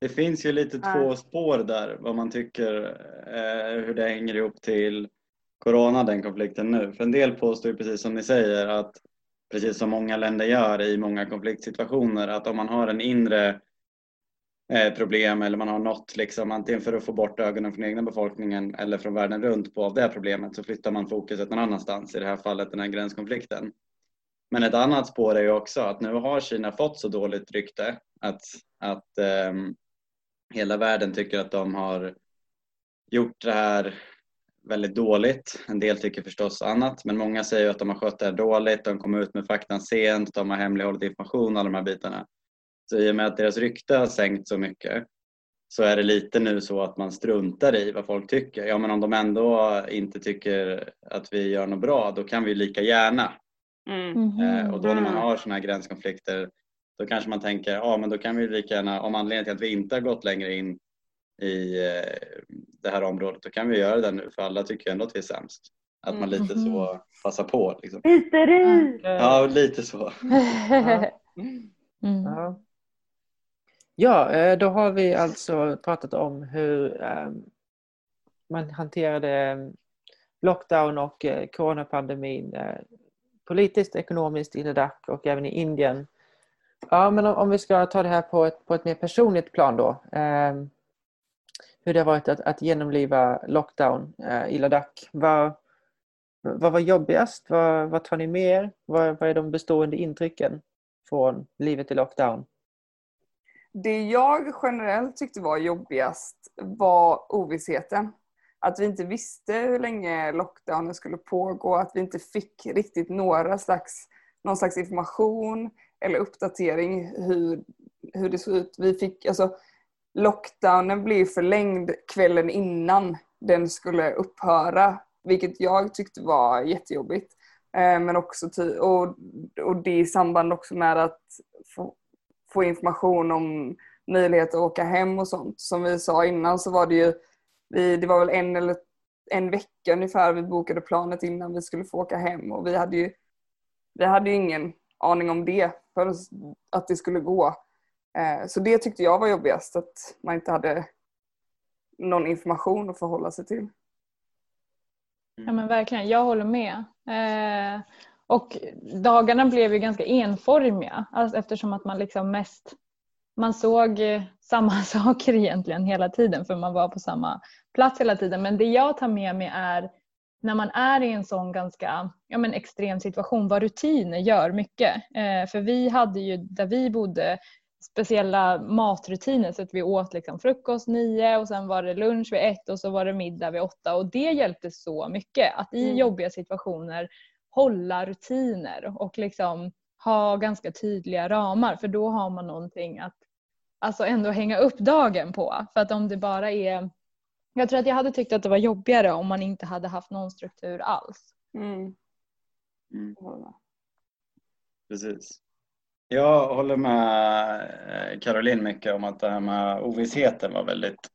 Det finns ju lite Ja. två spår där vad man tycker eh, hur det hänger ihop till corona, den konflikten nu. För en del påstår ju precis som ni säger att precis som många länder gör i många konfliktsituationer att om man har en inre eh, problem eller man har något liksom antingen för att få bort ögonen från egna befolkningen eller från världen runt på av det problemet så flyttar man fokuset någon annanstans, i det här fallet den här gränskonflikten. Men ett annat spår är ju också att nu har Kina fått så dåligt rykte att, att um, hela världen tycker att de har gjort det här väldigt dåligt. En del tycker förstås annat, men många säger att de har skött det här dåligt. De kom ut med faktan sent, de har hemlighållit information, alla de här bitarna. Så i och med att deras rykte har sänkt så mycket så är det lite nu så att man struntar i vad folk tycker. Ja, men om de ändå inte tycker att vi gör något bra, då kan vi lika gärna. Mm. Eh, och då när man Mm. har sådana här gränskonflikter då kanske man tänker, ja men då kan vi lika gärna, om anledningen till att vi inte har gått längre in i eh, det här området, då kan vi göra det nu för alla tycker ändå att vi är sämst. Att man lite så passar på. Liksom. Hysteri! Ja, lite så. Mm. Ja. ja, eh, då har vi alltså pratat om hur eh, man hanterade eh, lockdown och eh, coronapandemin politiskt, ekonomiskt i Ladakh och även i Indien. Ja, men om, om vi ska ta det här på ett, på ett mer personligt plan då. Hur det har varit att, att genomliva lockdown eh, i Ladakh. Vad, vad var jobbigast? Vad, vad tar ni med er? Vad, vad är de bestående intrycken från livet i lockdown? Det jag generellt tyckte var jobbigast var ovissheten. Att vi inte visste hur länge lockdownen skulle pågå, att vi inte fick riktigt några slags, någon slags information eller uppdatering hur, hur det såg ut. Vi fick, alltså, lockdownen blev förlängd kvällen innan den skulle upphöra, vilket jag tyckte var jättejobbigt. Eh, men också ty- och, och det i samband också med att få, få information om möjlighet att åka hem och sånt. Som vi sa innan så var det ju, vi, det var väl en eller en vecka ungefär vi bokade planet innan vi skulle få åka hem och vi hade ju, vi hade ju ingen aning om det, för att det skulle gå. Eh, Så det tyckte jag var jobbigast, att man inte hade någon information att förhålla sig till. Ja men verkligen, jag håller med. Eh, och dagarna blev ju ganska enformiga alltså eftersom att man liksom mest man såg eh, samma saker egentligen hela tiden för man var på samma plats hela tiden. Men det jag tar med mig är när man är i en sån ganska ja, men extrem situation vad rutiner gör mycket. Eh, för vi hade ju där vi bodde speciella matrutiner så att vi åt liksom frukost nio och sen var det lunch vid ett och så var det middag vid åtta och det hjälpte så mycket att i Mm. jobbiga situationer hålla rutiner och liksom ha ganska tydliga ramar för då har man någonting att alltså ändå hänga upp dagen på. För att om det bara är jag tror att jag hade tyckt att det var jobbigare om man inte hade haft någon struktur alls. Mm. Mm. Precis. Jag håller med eh, Caroline mycket om att det här med ovissheten var väldigt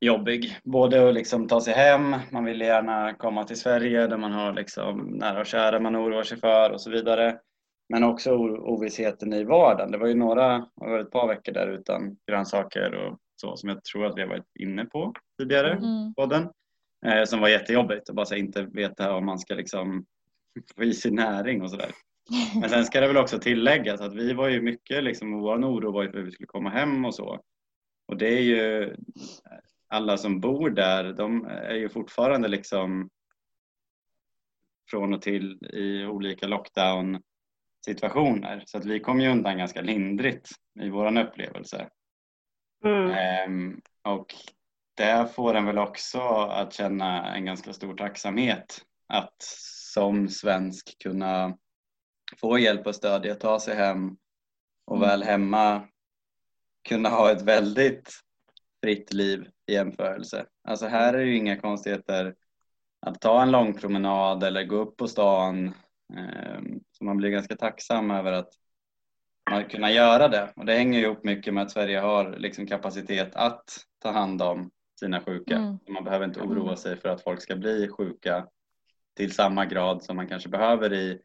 jobbig. Både att liksom ta sig hem, man ville gärna komma till Sverige där man har liksom nära och kära man oroar sig för och så vidare. Men också ovissheten i vardagen. Det var ju några, det var ett par veckor där utan grönsaker och så som jag tror att vi har varit inne på tidigare Mm. podden. Eh, som var jättejobbigt att bara så inte veta om man ska liksom få i sig näring och sådär. Men sen ska det väl också tilläggas att vi var ju mycket liksom, vår oro var ju för hur vi skulle komma hem och så. Och det är ju alla som bor där, de är ju fortfarande liksom från och till i olika lockdown situationer. Så att vi kom ju undan ganska lindrigt i våran upplevelse. Mm. Ehm, och det får en väl också att känna en ganska stor tacksamhet att som svensk kunna få hjälp och stöd i att ta sig hem och Mm. väl hemma kunna ha ett väldigt fritt liv i jämförelse. Alltså här är det ju inga konstigheter att ta en lång promenad eller gå upp på stan. Ehm, Så man blir ganska tacksam över att man kunna göra det. Och det hänger ju ihop mycket med att Sverige har liksom kapacitet att ta hand om sina sjuka. Mm. Man behöver inte oroa sig för att folk ska bli sjuka till samma grad som man kanske behöver i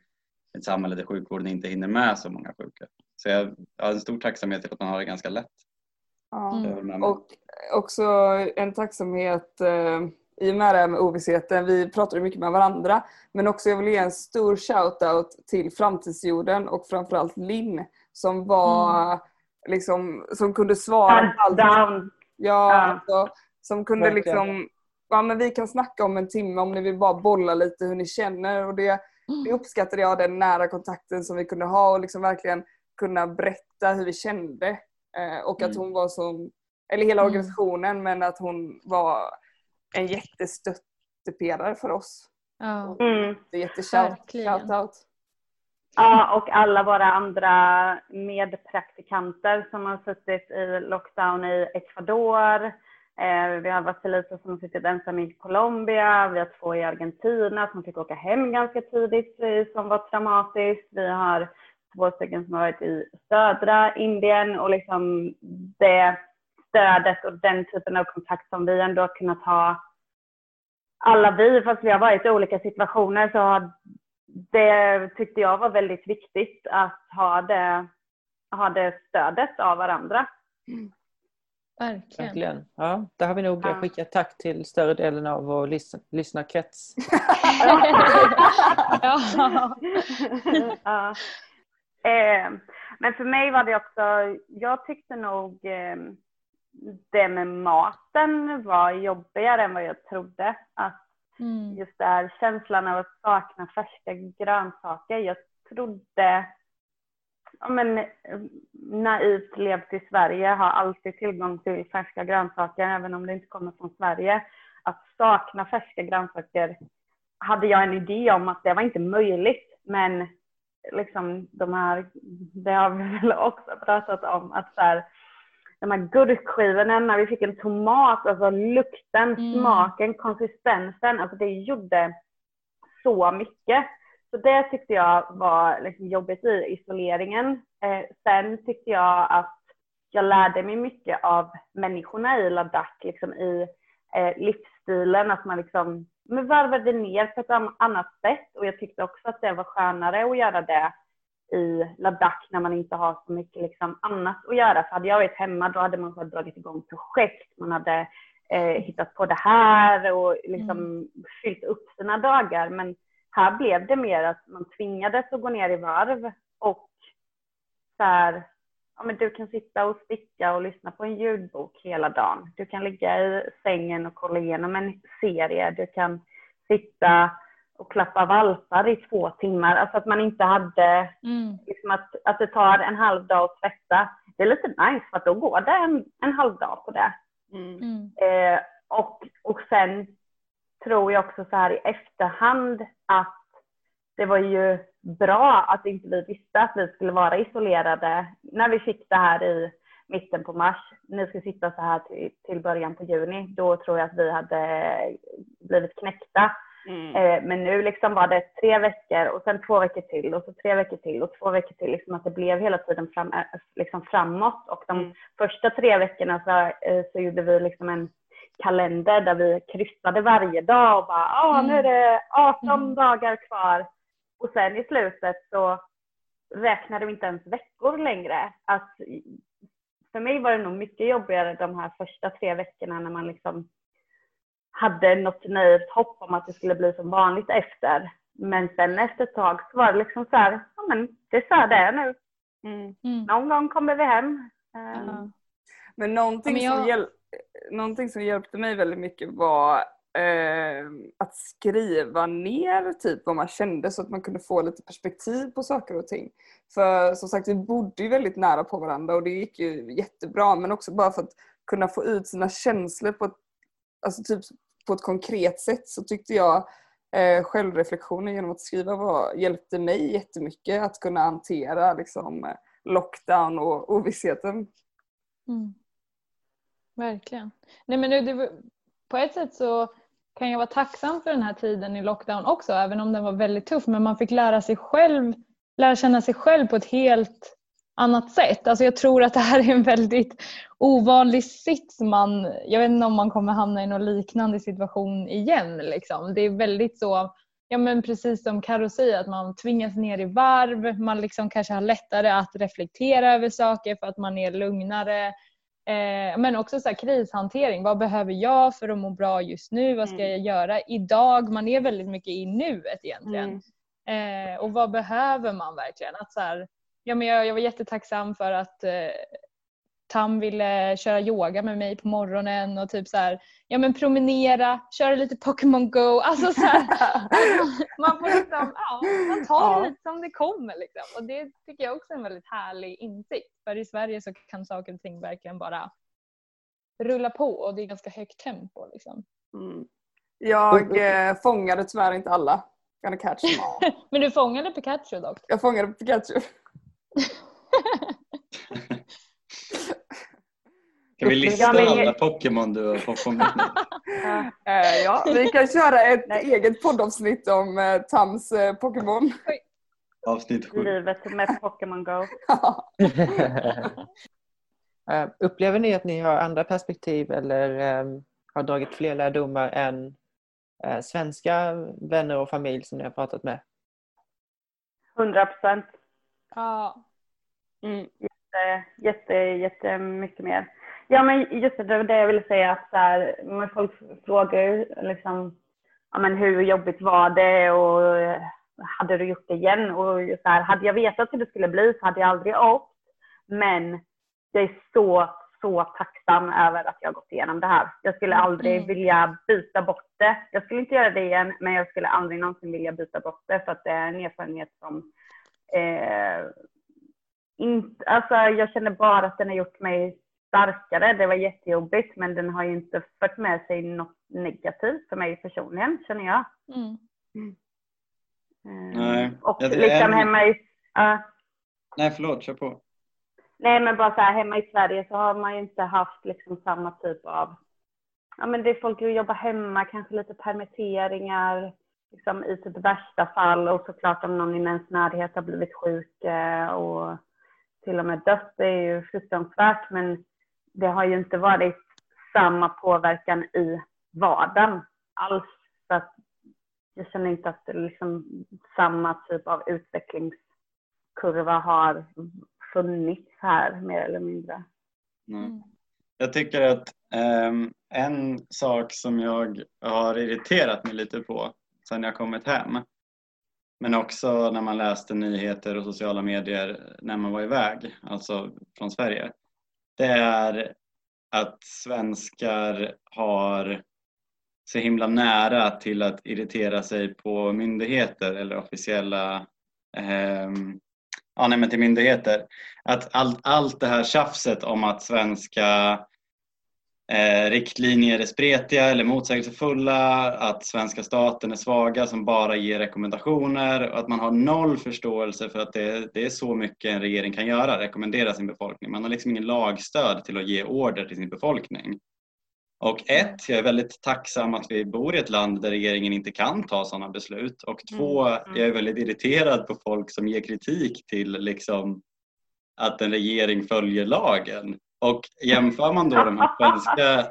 ett samhälle där sjukvården inte hinner med så många sjuka. Så jag har en stor tacksamhet till att man har det ganska lätt. Ja. Mm. Och också en tacksamhet eh, i och med det här med ovissheten, vi pratade mycket med varandra. Men också jag vill ge en stor shout-out till Framtidsjorden och framförallt Linn som var Mm. liksom, som kunde svara på allt. down. Ja, Ja. Alltså, som kunde Verkligen. liksom, ja men vi kan snacka om en timme om ni vill bara bolla lite hur ni känner och det, det uppskattade jag, den nära kontakten som vi kunde ha och liksom verkligen kunna berätta hur vi kände. Eh, och att Mm. hon var som, eller hela Mm. organisationen, men att hon var en jättestöttepelare för oss. Ja. Mm. Det är jätteshout. Ja, och alla våra andra medpraktikanter som har suttit i lockdown i Ecuador. Eh, vi har Vasilisa som har suttit ensam i Colombia. Vi har två i Argentina som fick åka hem ganska tidigt eh, som var traumatiskt. Vi har två stycken som har varit i södra Indien och liksom det stödet och den typen av kontakt som vi ändå har kunnat ha alla vi, fast vi har varit i olika situationer, så har det tyckte jag var väldigt viktigt att ha det, ha det stödet av varandra. Mm. Verkligen. Verkligen. Ja, där har vi nog Ja. skickat tack till större delen av vår lys- lyssnarkrets. ja. ja. eh, men för mig var det också, jag tyckte nog eh, det med maten var jobbigare än vad jag trodde. Att Mm. just det här känslan av att sakna färska grönsaker. Jag trodde, ja men eh, naivt levt i Sverige, har alltid tillgång till färska grönsaker även om det inte kommer från Sverige. Att sakna färska grönsaker hade jag en idé om att det var inte möjligt. Men liksom de här, det har vi väl också pratat om, att så här, de här gurkskivorna när vi fick en tomat, alltså lukten, Mm. smaken, konsistensen, alltså det gjorde så mycket. Så det tyckte jag var liksom jobbigt i isoleringen. Eh, sen tyckte jag att jag lärde mig mycket av människorna i Ladakh, liksom i eh, livsstilen, att man liksom men varvade ner på ett an- annat sätt. Och jag tyckte också att det var skönare att göra det i Ladakh när man inte har så mycket liksom annat att göra. För hade jag varit hemma då hade man dragit igång projekt, man hade eh, hittat på det här och liksom fyllt upp sina dagar. Men här blev det mer att man tvingades att gå ner i varv och så här, ja, men du kan sitta och sticka och lyssna på en ljudbok hela dagen. Du kan ligga i sängen och kolla igenom en serie. Du kan sitta och klappa valpar i två timmar. Alltså att man inte hade, Mm. liksom att, att det tar en halv dag att tvätta. Det är lite nice för att då går det en, en halv dag på det. Mm. Mm. Eh, och, och sen tror jag också så här i efterhand att det var ju bra att inte vi visste att vi skulle vara isolerade när vi fick det här i mitten på mars. Ni ska sitta så här till, till början på juni. Då tror jag att vi hade blivit knäckta. Mm. Eh, men nu liksom var det tre veckor och sen två veckor till och så tre veckor till och två veckor till. Liksom att det blev hela tiden fram, eh, liksom framåt. Och de Mm. första tre veckorna så, eh, så gjorde vi liksom en kalender där vi kryssade varje dag och bara ah, nu är det 18 Mm. dagar kvar. Och sen i slutet så räknade vi inte ens veckor längre. Att, för mig var det nog mycket jobbigare de här första tre veckorna när man liksom hade något naivt hopp om att det skulle bli som vanligt efter. Men sen efter ett tag så var det liksom så här, ja men det är så här det är nu. Mm. Mm. Någon gång kommer vi hem. Ja. Men någonting, Ja, men som jag- hjäl- någonting som hjälpte mig väldigt mycket var eh, att skriva ner typ vad man kände så att man kunde få lite perspektiv på saker och ting. För som sagt, vi bodde ju väldigt nära på varandra och det gick ju jättebra men också bara för att kunna få ut sina känslor på ett, alltså typ på ett konkret sätt så tyckte jag eh, självreflektionen genom att skriva var, hjälpte mig jättemycket att kunna hantera liksom, lockdown och ovissheten. Mm. Verkligen. Nej, men det, det, på ett sätt så kan jag vara tacksam för den här tiden i lockdown också, även om den var väldigt tuff. Men man fick lära sig själv, lära känna sig själv på ett helt annat sätt. Alltså jag tror att det här är en väldigt ovanlig sits. Man, jag vet inte om man kommer hamna i någon liknande situation igen. Liksom. Det är väldigt så, ja men precis som Karo säger, att man tvingas ner i varv. Man liksom kanske har lättare att reflektera över saker för att man är lugnare. Eh, men också så här, krishantering. Vad behöver jag för att må bra just nu? Vad ska Mm. jag göra idag? Man är väldigt mycket i nuet egentligen. Mm. Eh, och vad behöver man verkligen? Att så här, ja, men jag, jag var jättetacksam för att eh, Tam ville köra yoga med mig på morgonen och typ så här, ja men promenera, köra lite Pokémon Go. Alltså så här, man får liksom, ja, man tar Ja. det lite som det kommer liksom. Och det tycker jag också är en väldigt härlig insikt. För i Sverige så kan saker och ting verkligen bara rulla på och det är ganska högt tempo liksom. Mm. Jag eh, fångade tyvärr inte alla. Gonna catch them all. Men du fångade Pikachu dock. Jag fångade Pikachu. Kan vi lista Ja, alla Pokémon du har fångat nu? Ja. Eh, ja, vi kan köra ett Nej. eget poddavsnitt om eh, Tams eh, Pokémon. Avsnitt sju. Livet med Pokémon Go. Eh, Upplever ni att ni har andra perspektiv eller eh, har dragit fler lärdomar än eh, svenska vänner och familj som ni har pratat med? 100 procent. Ja. Mm. Jätte, jättemycket mer. Ja, men just det, det var det jag ville säga. Att så här, men folk frågar liksom, ja, men hur jobbigt var det och eh, hade du gjort det igen? Och så här, hade jag vetat hur det skulle bli så hade jag aldrig åkt. Men jag är så, så tacksam över att jag gått igenom det här. Jag skulle aldrig Mm. vilja byta bort det. Jag skulle inte göra det igen, men jag skulle aldrig någonsin vilja byta bort det för att det är en erfarenhet som eh, inte, alltså jag känner bara att den har gjort mig starkare. Det var jättejobbigt men den har ju inte fört med sig något negativt för mig personligen känner jag. Mm. Eh, Nej, Och ja, det är liksom en- hemma i, ja. Nej, förlåt, kör på. nej men bara så här hemma i Sverige så har man ju inte haft liksom samma typ av, ja men det är folk som jobbar hemma, kanske lite permitteringar, liksom i typ värsta fall och såklart om någon i ens närhet har blivit sjuk eh, och till och med dött, det är ju fruktansvärt men det har ju inte varit samma påverkan i vardagen alls. Så att jag känner inte att det liksom samma typ av utvecklingskurva har funnits här mer eller mindre. Mm. Jag tycker att ehm, en sak som jag har irriterat mig lite på sen jag kommit hem men också när man läste nyheter och sociala medier när man var iväg, alltså från Sverige. Det är att svenskar har så himla nära till att irritera sig på myndigheter eller officiella eh, ja, nej, men till myndigheter. Att allt, allt det här tjafset om att svenska eh, riktlinjer är spretiga eller motsägelsefulla, att svenska staten är svaga som bara ger rekommendationer och att man har noll förståelse för att det, det är så mycket en regering kan göra, rekommendera sin befolkning. Man har liksom ingen lagstöd till att ge order till sin befolkning. Och ett, jag är väldigt tacksam att vi bor i ett land där regeringen inte kan ta sådana beslut. Och två, Mm. jag är väldigt irriterad på folk som ger kritik till liksom att en regering följer lagen. Och jämför man då de här svenska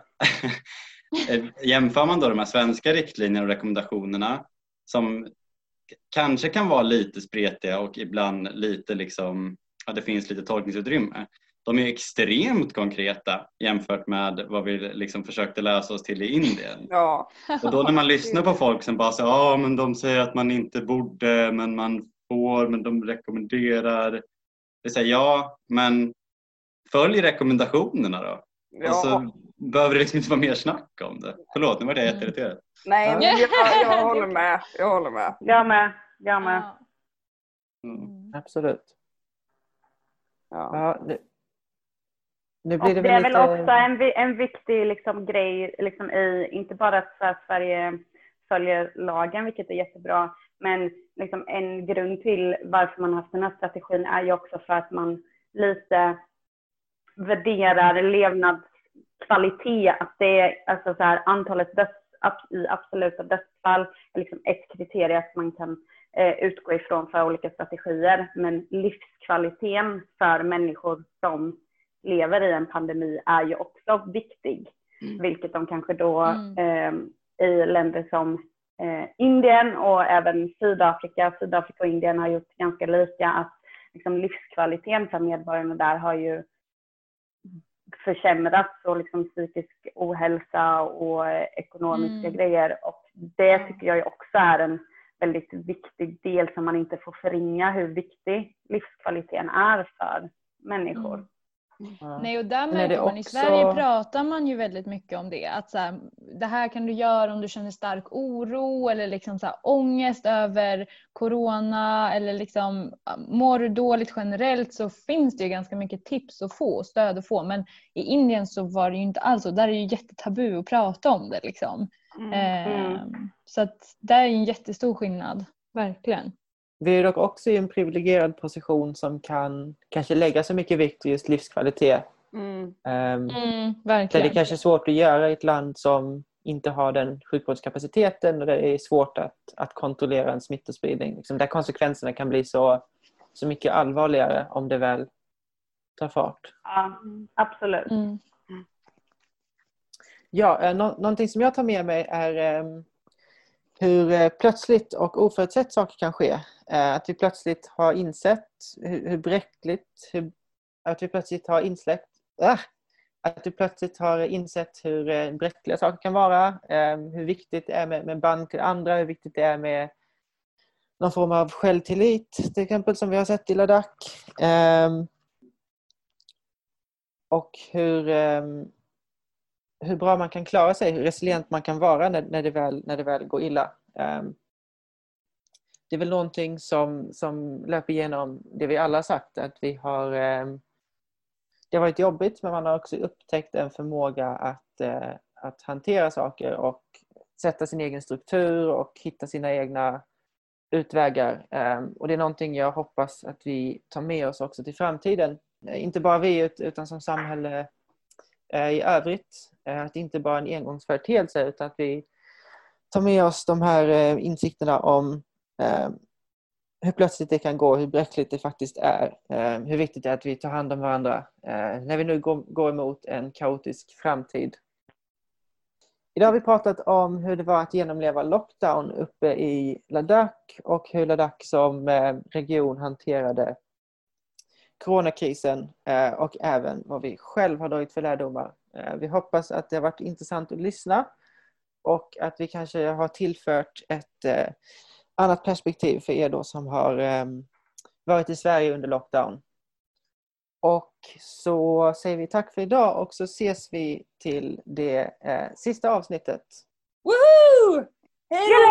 jämför man då de här svenska riktlinjerna och rekommendationerna som kanske kan vara lite spretiga och ibland lite liksom, ja, det finns lite tolkningsutrymme. De är extremt konkreta jämfört med vad vi liksom försökte läsa oss till i Indien. Ja. Och då när man lyssnar på folk som bara säger ja men de säger att man inte borde men man får men de rekommenderar. Det säger ja men följ rekommendationerna då. ja. Och så behöver det liksom inte vara mer snack om det. Förlåt nu var jag jätteirriterad. Nej, men jag, jag håller med. Jag håller med. Jag med. Jag med. Mm. Mm. Absolut. Ja. Ja, nu, nu blir det, det är väl lite... också en, en viktig liksom, grej, liksom, i, inte bara att så här, Sverige följer lagen, vilket är jättebra, men liksom, en grund till varför man har haft den här strategin är ju också för att man lite värderar levnadskvalitet, att det är alltså, så här, antalet döds, i absoluta dödsfall är liksom ett kriterium att man kan eh, utgå ifrån för olika strategier, men livskvaliteten för människor som lever i en pandemi är ju också viktig. Mm. Vilket de kanske då Mm. eh, i länder som eh, Indien och även Sydafrika, Sydafrika och Indien har gjort ganska lika att liksom, livskvaliteten för medborgarna där har ju försämrats och liksom psykisk ohälsa och eh, ekonomiska Mm. grejer. Och det tycker jag också är en väldigt viktig del som man inte får förringa hur viktig livskvaliteten är för människor. Mm. Nej och där märker man i också- Sverige pratar man ju väldigt mycket om det. Att så här, det här kan du göra om du känner stark oro eller liksom så här, ångest över corona eller liksom mår du dåligt generellt så finns det ju ganska mycket tips att få och stöd att få. Men i Indien så var det ju inte alls så. Där är det ju jättetabu att prata om det liksom. Mm. Eh, Så att där är en jättestor skillnad. Verkligen. Vi är dock också i en privilegierad position som kan kanske lägga så mycket vikt vid just livskvalitet. Mm. Ehm, Mm, Där det kanske är svårt att göra i ett land som inte har den sjukvårdskapaciteten och där det är svårt att, att kontrollera en smittospridning. Liksom där konsekvenserna kan bli så, så mycket allvarligare om det väl tar fart. Ja, absolut. Mm. Ja, eh, nå- någonting som jag tar med mig är ehm, hur eh, plötsligt och oförutsett saker kan ske. Eh, att vi plötsligt har insett hur, hur bräckligt, hur, att vi plötsligt har insläckt, äh, ah! att vi plötsligt har insett hur eh, bräckliga saker kan vara, ehm, hur viktigt det är med, med band till andra, hur viktigt det är med någon form av självtillit, till exempel som vi har sett i Ladakh. Ehm, och hur, ehm, hur bra man kan klara sig, hur resilient man kan vara när, när, det, väl, när det väl går illa det är väl någonting som, som löper igenom det vi alla har sagt, att vi har eh, det har varit jobbigt men man har också upptäckt en förmåga att, eh, att hantera saker och sätta sin egen struktur och hitta sina egna utvägar. Eh, och det är någonting jag hoppas att vi tar med oss också till framtiden. Inte bara vi utan som samhälle i övrigt. Att det inte bara är en engångsföreteelse utan att vi tar med oss de här insikterna om Ehm, hur plötsligt det kan gå, hur bräckligt det faktiskt är. Ehm, hur viktigt det är att vi tar hand om varandra eh, när vi nu går, emot en kaotisk framtid. Idag har vi pratat om hur det var att genomleva lockdown uppe i Ladakh och hur Ladakh som eh, region hanterade coronakrisen eh, och även vad vi själv har dragit för lärdomar. Vi hoppas att det har varit intressant att lyssna och att vi kanske har tillfört ett annat perspektiv för er då som har eh, varit i Sverige under lockdown. Och så säger vi tack för idag och så ses vi till det eh, sista avsnittet. Woohoo! Hej då!